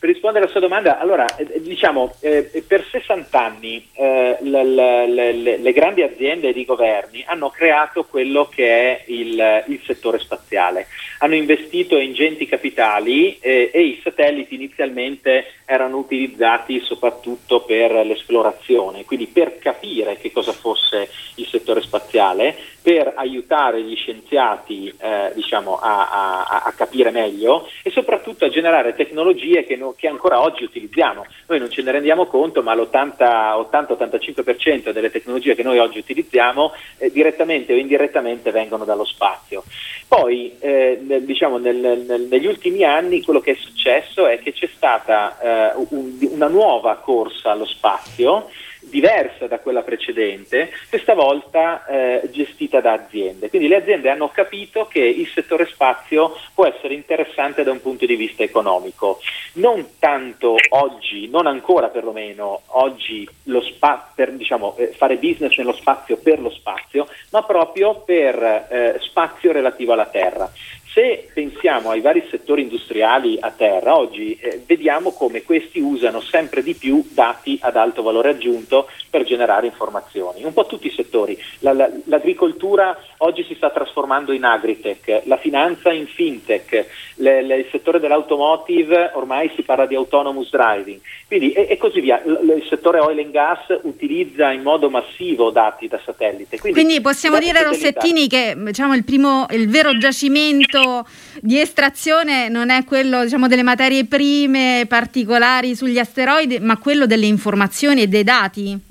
Per rispondere alla sua domanda, allora, eh, diciamo, eh, per 60 anni eh, le, le- le- grandi aziende ed i governi hanno creato quello che è il, il settore spaziale. Hanno investito ingenti capitali eh, e i satelliti inizialmente erano utilizzati soprattutto per l'esplorazione, quindi per capire che cosa fosse il settore spaziale, per aiutare gli scienziati eh, diciamo, a, a- a capire meglio e soprattutto a generare tecnologie che, no- che ancora oggi utilizziamo. Noi non ce ne rendiamo conto, ma l'80-85% delle tecnologie che noi oggi utilizziamo eh, direttamente o indirettamente vengono dallo spazio. Poi, eh, diciamo, nel- nel- negli ultimi anni quello che è successo è che c'è stata eh, un- una nuova corsa allo spazio diversa da quella precedente, questa volta eh, gestita da aziende. Quindi le aziende hanno capito che il settore spazio può essere interessante da un punto di vista economico. Non tanto oggi, non ancora perlomeno oggi spa- per diciamo, eh, fare business nello spazio per lo spazio, ma proprio per eh, spazio relativo alla Terra. Se pensiamo ai vari settori industriali a terra, oggi eh, vediamo come questi usano sempre di più dati ad alto valore aggiunto per generare informazioni. Un po' tutti i settori. La- la- l'agricoltura oggi si sta trasformando in agritech, la finanza in fintech, le- le- il settore dell'automotive ormai si parla di autonomous driving, quindi, e, e così via. L- il settore oil and gas utilizza in modo massivo dati da satellite. Quindi, Quindi possiamo dire, satellitari- Rossettini, che diciamo, il, primo, il vero giacimento di estrazione non è quello diciamo, delle materie prime particolari sugli asteroidi, ma quello delle informazioni e dei dati?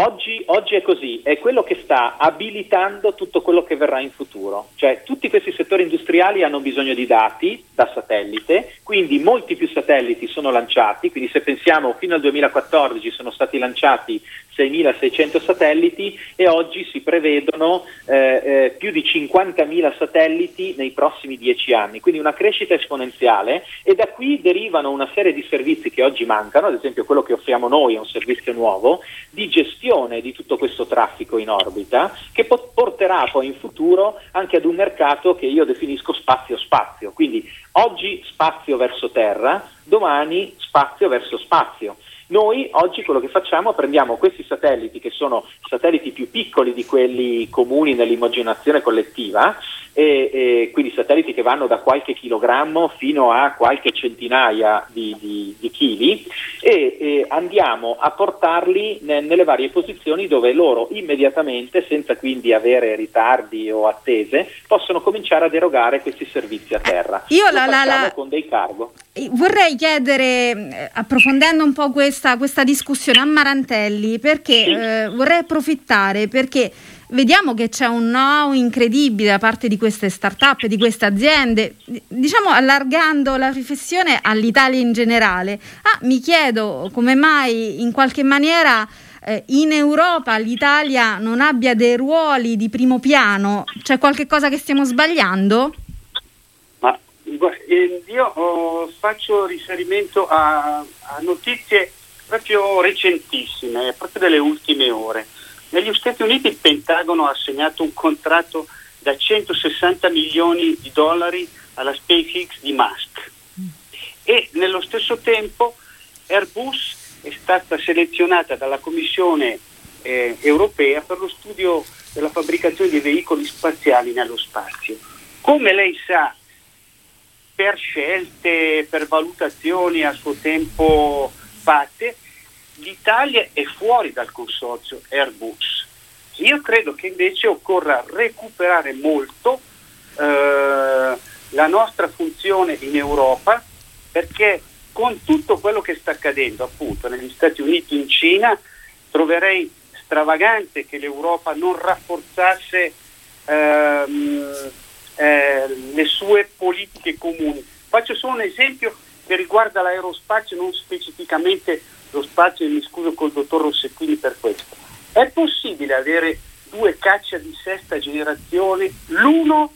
Oggi, oggi è così, è quello che sta abilitando tutto quello che verrà in futuro. Cioè tutti questi settori industriali hanno bisogno di dati da satellite, quindi molti più satelliti sono lanciati, quindi se pensiamo fino al 2014 sono stati lanciati 6.600 satelliti e oggi si prevedono eh, eh, più di 50.000 satelliti nei prossimi 10 anni, quindi una crescita esponenziale e da qui derivano una serie di servizi che oggi mancano, ad esempio quello che offriamo noi è un servizio nuovo di gestione di tutto questo traffico in orbita che po- porterà poi in futuro anche ad un mercato che io definisco spazio-spazio, quindi oggi spazio verso terra, domani spazio verso spazio. Noi oggi quello che facciamo è prendiamo questi satelliti che sono satelliti più piccoli di quelli comuni nell'immaginazione collettiva e, e quindi satelliti che vanno da qualche chilogrammo fino a qualche centinaia di, di- di chili e, e andiamo a portarli ne- nelle varie posizioni dove loro immediatamente, senza quindi avere ritardi o attese, possono cominciare ad erogare questi servizi a terra. Io Lo la- la- la- con dei cargo. Eh, Vorrei chiedere, eh, approfondendo un po' questa, questa discussione a Marantelli, perché eh, vorrei approfittare perché vediamo che c'è un know incredibile da parte di queste start-up, di queste aziende, di- diciamo allargando la riflessione all'Italia in generale. Ah, mi chiedo come mai in qualche maniera eh, in Europa l'Italia non abbia dei ruoli di primo piano, c'è qualche cosa che stiamo sbagliando? Ma eh, io oh, faccio riferimento a, a notizie proprio recentissime, proprio delle ultime ore. Negli Stati Uniti il Pentagono ha assegnato un contratto da 160 milioni di dollari alla SpaceX di Musk e nello stesso tempo Airbus è stata selezionata dalla Commissione eh, europea per lo studio della fabbricazione di veicoli spaziali nello spazio. Come lei sa, per scelte, per valutazioni a suo tempo fatte, l'Italia è fuori dal consorzio Airbus. Io credo che invece occorra recuperare molto eh, la nostra funzione in Europa perché con tutto quello che sta accadendo appunto negli Stati Uniti, in Cina, troverei stravagante che l'Europa non rafforzasse ehm, eh, le sue politiche comuni, Faccio solo un esempio che riguarda l'aerospazio, non specificamente lo spazio, e mi scuso col dottor Rossettini per questo. È possibile avere due caccia di sesta generazione, l'uno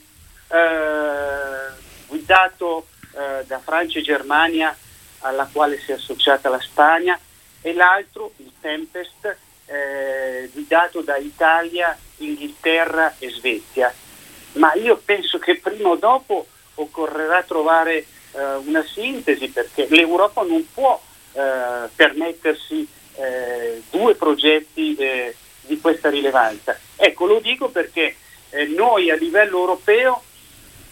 eh, guidato eh, da Francia e Germania, alla quale si è associata la Spagna, e l'altro, il Tempest, eh, guidato da Italia, Inghilterra e Svezia. Ma io penso che prima o dopo occorrerà trovare eh, una sintesi perché l'Europa non può eh, permettersi eh, due progetti eh, di questa rilevanza. Ecco, lo dico perché eh, noi a livello europeo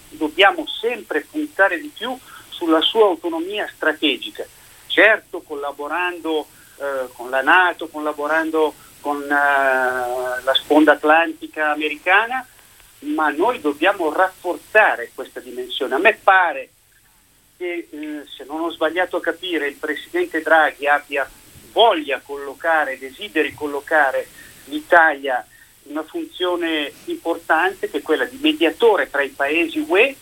dobbiamo sempre puntare di più sulla sua autonomia strategica, certo collaborando eh, con la Nato, collaborando con la sponda atlantica americana, ma noi dobbiamo rafforzare questa dimensione. A me pare che, eh, se non ho sbagliato a capire, il Presidente Draghi abbia voglia collocare, desideri collocare l'Italia in una funzione importante che è quella di mediatore tra i paesi UE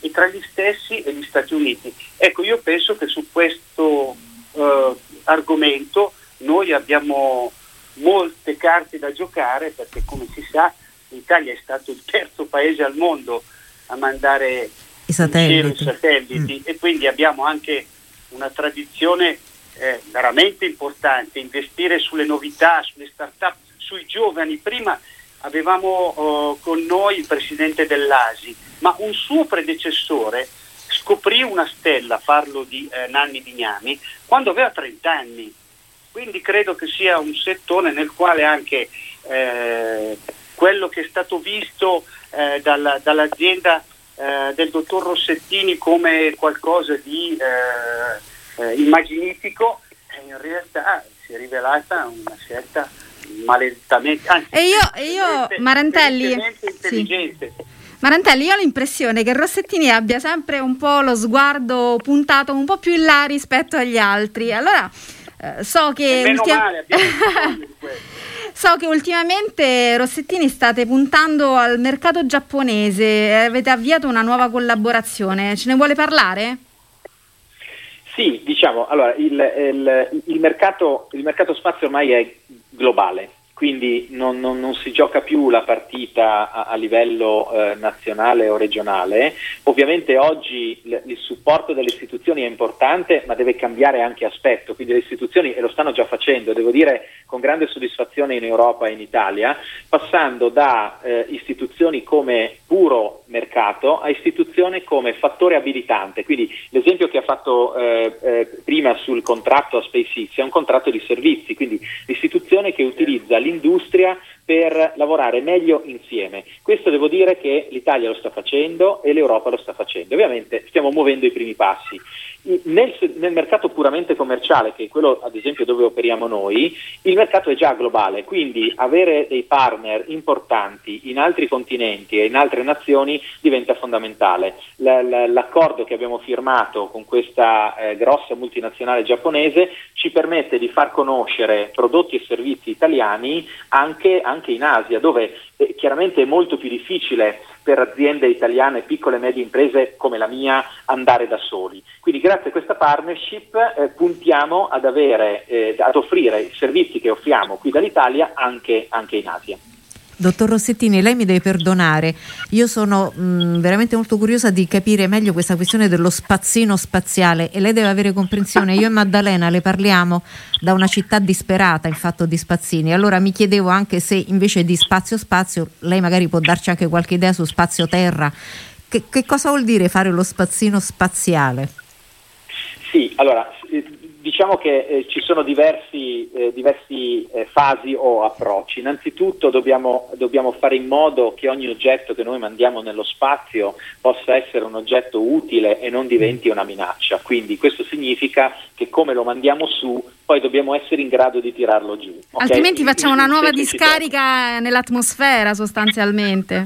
e tra gli stessi e gli Stati Uniti. Ecco, io penso che su questo eh, argomento noi abbiamo molte carte da giocare perché come si sa l'Italia è stato il terzo paese al mondo a mandare I satelliti, satelliti mm. e quindi abbiamo anche una tradizione eh, veramente importante, investire sulle novità, sulle start-up, sui giovani. Prima avevamo oh, con noi il presidente dell'ASI, ma un suo predecessore scoprì una stella, parlo di eh, Nanni Bignami, quando aveva 30 anni. Quindi credo che sia un settore nel quale anche eh, quello che è stato visto eh, dalla, dall'azienda eh, del dottor Rossettini come qualcosa di eh, eh, immaginifico, in realtà si è rivelata una scelta maledettamente... Anzi, e io, e io Marantelli... Intelligente. Sì. Marantelli, io ho l'impressione che Rossettini abbia sempre un po' lo sguardo puntato un po' più in là rispetto agli altri. Allora, eh, so che... Ultim- male, so che ultimamente Rossettini state puntando al mercato giapponese, avete avviato una nuova collaborazione, ce ne vuole parlare? Sì, diciamo, allora il, il, il, mercato, il mercato spazio ormai è globale, quindi non, non, non, si gioca più la partita a, a livello eh, nazionale o regionale. Ovviamente oggi l- il supporto delle istituzioni è importante, ma deve cambiare anche aspetto, quindi le istituzioni, e lo stanno già facendo, devo dire con grande soddisfazione in Europa e in Italia, passando da eh, istituzioni come puro mercato a istituzioni come fattore abilitante. Quindi l'esempio che ha fatto eh, eh prima sul contratto a SpaceX è un contratto di servizi, quindi l'istituzione che utilizza l'industria per lavorare meglio insieme. Questo devo dire che l'Italia lo sta facendo e l'Europa lo sta facendo. Ovviamente stiamo muovendo i primi passi. Nel, nel, mercato puramente commerciale, che è quello ad esempio dove operiamo noi, il mercato è già globale, quindi avere dei partner importanti in altri continenti e in altre nazioni diventa fondamentale. L'accordo che abbiamo firmato con questa eh, grossa multinazionale giapponese ci permette di far conoscere prodotti e servizi italiani anche, anche in Asia, dove eh, chiaramente è molto più difficile per aziende italiane, piccole e medie imprese come la mia, andare da soli. Quindi grazie a questa partnership eh, puntiamo ad, avere, eh, ad offrire i servizi che offriamo qui dall'Italia anche, anche in Asia. Dottor Rossettini, lei mi deve perdonare, io sono mh, veramente molto curiosa di capire meglio questa questione dello spazzino spaziale e lei deve avere comprensione. Io e Maddalena le parliamo da una città disperata in fatto di spazzini, allora mi chiedevo anche se invece di spazio-spazio lei magari può darci anche qualche idea su spazio-terra. Che, che cosa vuol dire fare lo spazzino spaziale? Sì, allora diciamo che eh, ci sono diversi, eh, diversi eh, fasi o approcci. Innanzitutto dobbiamo, dobbiamo, fare in modo che ogni oggetto che noi mandiamo nello spazio possa essere un oggetto utile e non diventi una minaccia. Quindi questo significa che come lo mandiamo su, poi dobbiamo essere in grado di tirarlo giù. Okay? Altrimenti facciamo una nuova discarica nell'atmosfera sostanzialmente.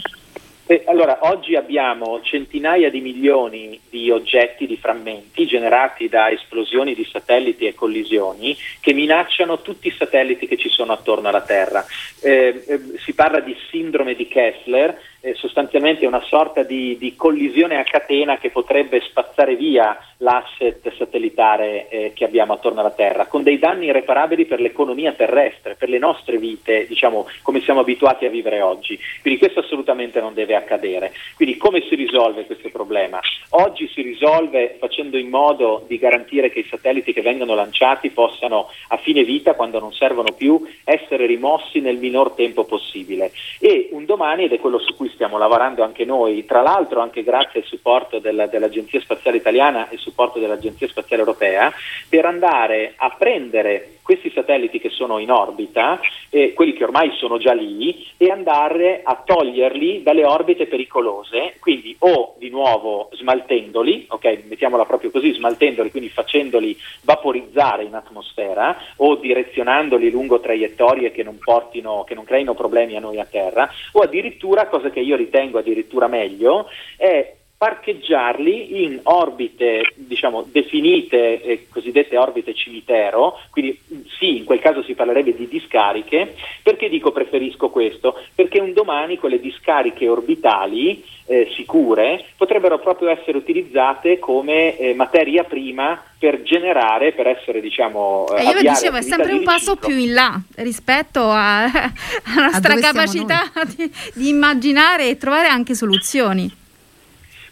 Eh, allora, oggi abbiamo centinaia di milioni di oggetti, di frammenti generati da esplosioni di satelliti e collisioni che minacciano tutti i satelliti che ci sono attorno alla Terra. Eh, eh, si parla di sindrome di Kessler sostanzialmente una sorta di, di, collisione a catena che potrebbe spazzare via l'asset satellitare eh, che abbiamo attorno alla Terra, con dei danni irreparabili per l'economia terrestre, per le nostre vite, diciamo come siamo abituati a vivere oggi. Quindi questo assolutamente non deve accadere. Quindi come si risolve questo problema? Oggi si risolve facendo in modo di garantire che i satelliti che vengono lanciati possano a fine vita, quando non servono più, essere rimossi nel minor tempo possibile. E un domani, ed è quello su cui stiamo lavorando anche noi, tra l'altro anche grazie al supporto della, dell'Agenzia Spaziale Italiana e supporto dell'Agenzia Spaziale Europea, per andare a prendere questi satelliti che sono in orbita, eh, quelli che ormai sono già lì, e andare a toglierli dalle orbite pericolose, quindi o di nuovo smaltendoli, ok, mettiamola proprio così, smaltendoli, quindi facendoli vaporizzare in atmosfera o direzionandoli lungo traiettorie che non portino, che non creino problemi a noi a terra, o addirittura, cosa che io ritengo addirittura meglio, è parcheggiarli in orbite diciamo, definite, eh, cosiddette orbite cimitero, quindi sì, in quel caso si parlerebbe di discariche, perché dico preferisco questo? Perché un domani quelle discariche orbitali eh, sicure potrebbero proprio essere utilizzate come eh, materia prima per generare, per essere diciamo... Eh, io dicevo, è sempre un passo più in là rispetto alla nostra capacità di, di immaginare e trovare anche soluzioni.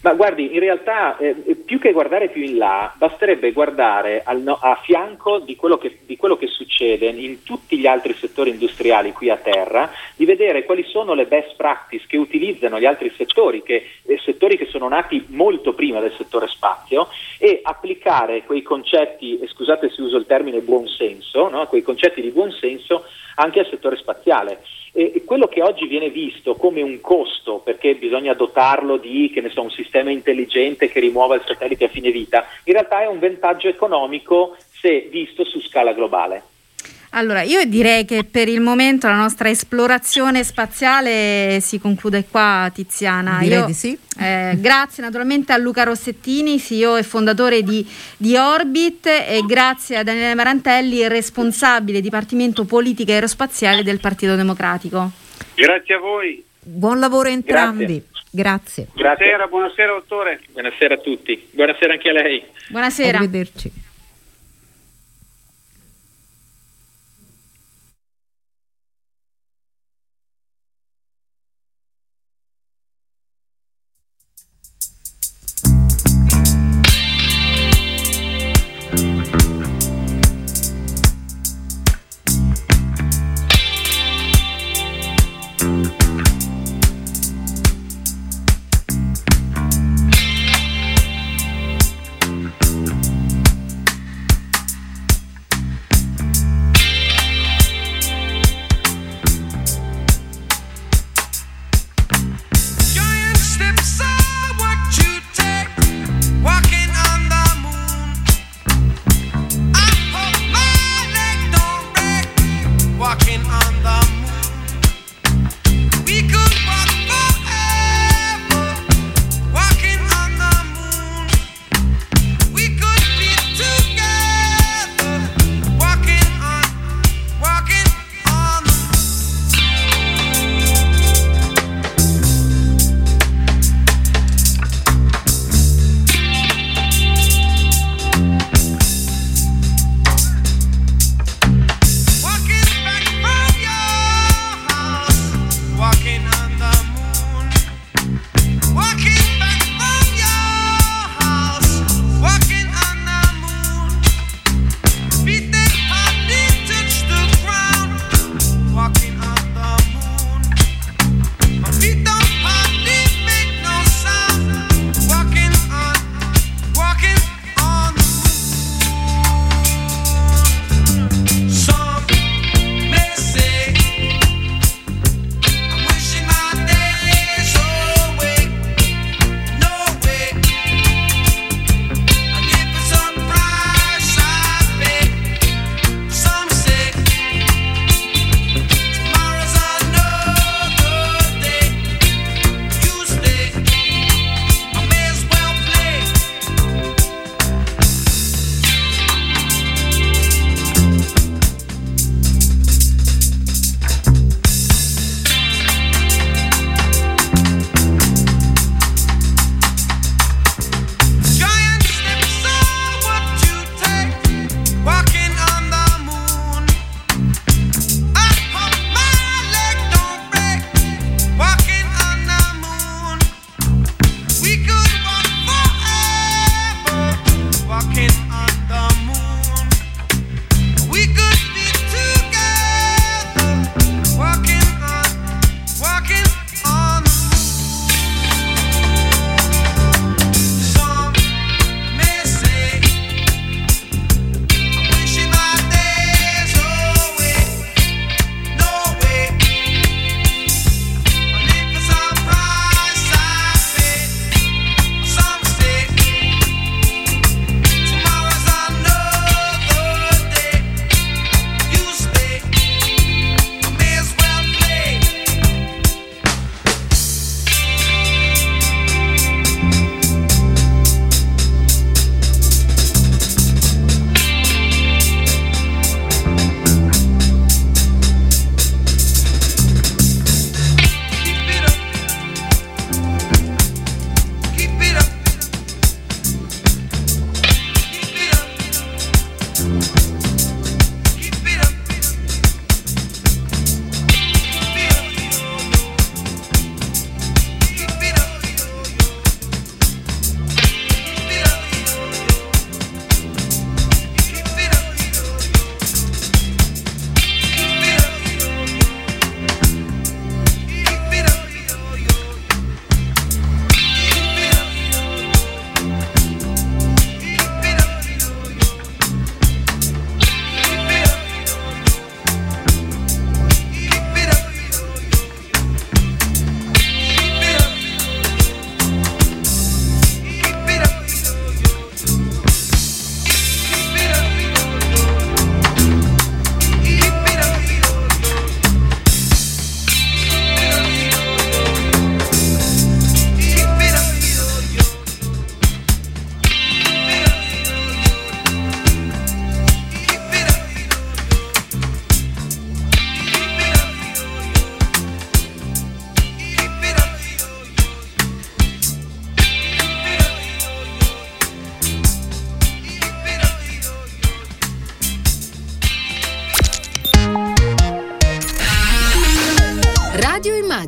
Ma guardi, in realtà eh, più che guardare più in là, basterebbe guardare al, a fianco di quello, che, di quello, che, succede in tutti gli altri settori industriali qui a terra, di vedere quali sono le best practice che utilizzano gli altri settori, che, eh, settori che sono nati molto prima del settore spazio, e applicare quei concetti, e scusate se uso il termine buonsenso, no? quei concetti di buonsenso anche al settore spaziale. E quello che oggi viene visto come un costo, perché bisogna dotarlo di so, un sistema intelligente che rimuova il satellite a fine vita, in realtà è un vantaggio economico se visto su scala globale. Allora, io direi che per il momento la nostra esplorazione spaziale si conclude qua, Tiziana. Direi io, di sì. Eh, grazie naturalmente a Luca Rossettini, CEO e fondatore di, di, Orbit, e grazie a Daniele Marantelli, responsabile Dipartimento Politica Aerospaziale del Partito Democratico. Grazie a voi. Buon lavoro a entrambi. Grazie. Grazie. Buonasera, buonasera dottore. Buonasera a tutti. Buonasera anche a lei. Buonasera. Arrivederci.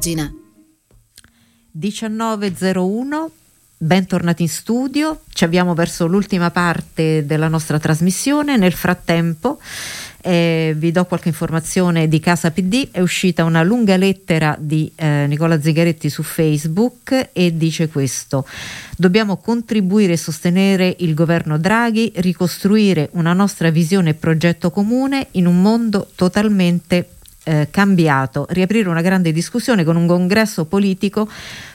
Immagina. 19.01, bentornati in studio, ci avviamo verso l'ultima parte della nostra trasmissione. Nel frattempo eh, vi do qualche informazione di Casa PD, è uscita una lunga lettera di eh, Nicola Zingaretti su Facebook e dice questo. Dobbiamo contribuire e sostenere il governo Draghi, ricostruire una nostra visione e progetto comune in un mondo totalmente eh, cambiato, riaprire una grande discussione con un congresso politico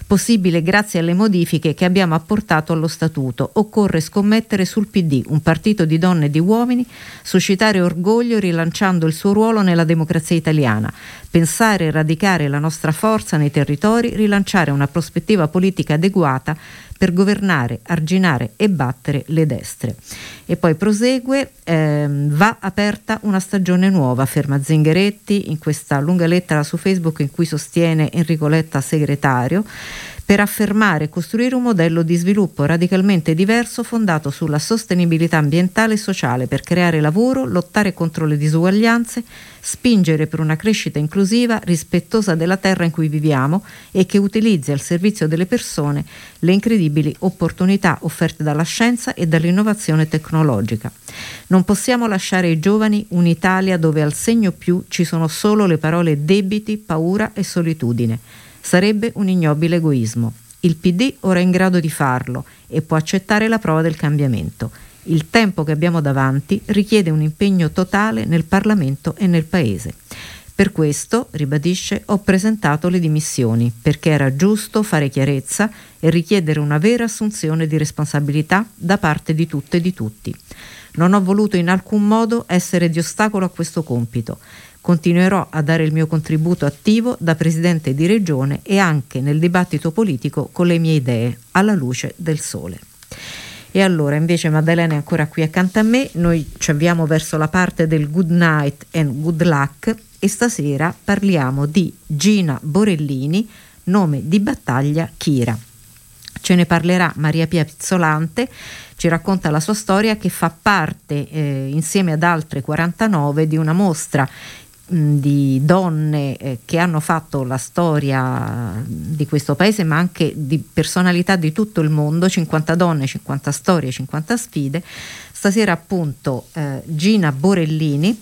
possibile grazie alle modifiche che abbiamo apportato allo statuto. Occorre scommettere sul PD, un partito di donne e di uomini, suscitare orgoglio rilanciando il suo ruolo nella democrazia italiana, pensare e radicare la nostra forza nei territori, rilanciare una prospettiva politica adeguata per governare, arginare e battere le destre. E poi prosegue, ehm, va aperta una stagione nuova, afferma Zingaretti in questa lunga lettera su Facebook in cui sostiene Enrico Letta segretario per affermare e costruire un modello di sviluppo radicalmente diverso fondato sulla sostenibilità ambientale e sociale per creare lavoro, lottare contro le disuguaglianze, spingere per una crescita inclusiva, rispettosa della terra in cui viviamo e che utilizzi al servizio delle persone le incredibili opportunità offerte dalla scienza e dall'innovazione tecnologica. Non possiamo lasciare ai giovani un'Italia dove al segno più ci sono solo le parole debiti, paura e solitudine. Sarebbe un ignobile egoismo. Il PD ora è in grado di farlo e può accettare la prova del cambiamento. Il tempo che abbiamo davanti richiede un impegno totale nel Parlamento e nel Paese. Per questo, ribadisce, ho presentato le dimissioni, perché era giusto fare chiarezza e richiedere una vera assunzione di responsabilità da parte di tutte e di tutti. Non ho voluto in alcun modo essere di ostacolo a questo compito. Continuerò a dare il mio contributo attivo da Presidente di Regione e anche nel dibattito politico con le mie idee, alla luce del sole. E allora invece Maddalena è ancora qui accanto a me, noi ci avviamo verso la parte del good night and good luck e stasera parliamo di Gina Borellini, nome di battaglia Kira. Ce ne parlerà Maria Pia Pizzolante, ci racconta la sua storia che fa parte eh, insieme ad altre 49 di una mostra di donne eh, che hanno fatto la storia di questo paese, ma anche di personalità di tutto il mondo, 50 donne, 50 storie, 50 sfide. Stasera appunto eh, Gina Borellini,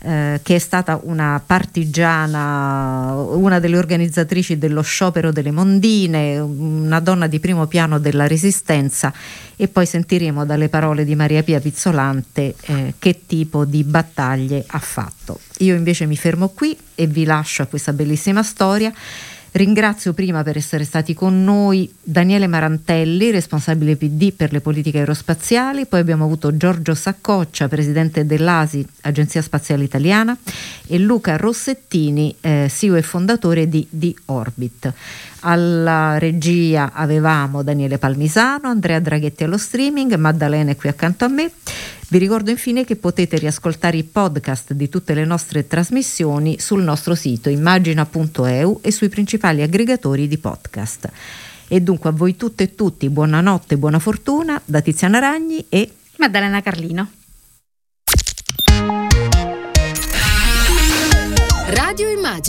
eh, che è stata una partigiana, una delle organizzatrici dello sciopero delle mondine, una donna di primo piano della resistenza e poi sentiremo dalle parole di Maria Pia Pizzolante eh, che tipo di battaglie ha fatto. Io invece mi fermo qui e vi lascio a questa bellissima storia. Ringrazio prima per essere stati con noi Daniele Marantelli, responsabile PD per le politiche aerospaziali, poi abbiamo avuto Giorgio Saccoccia, presidente dell'ASI, Agenzia Spaziale Italiana, e Luca Rossettini, eh, CEO e fondatore di The Orbit. Alla regia avevamo Daniele Palmisano, Andrea Draghetti allo streaming, Maddalena è qui accanto a me. Vi ricordo infine che potete riascoltare i podcast di tutte le nostre trasmissioni sul nostro sito immagina.eu e sui principali aggregatori di podcast. E dunque a voi tutte e tutti buonanotte e buona fortuna da Tiziana Ragni e Maddalena Carlino. Radio Immagina.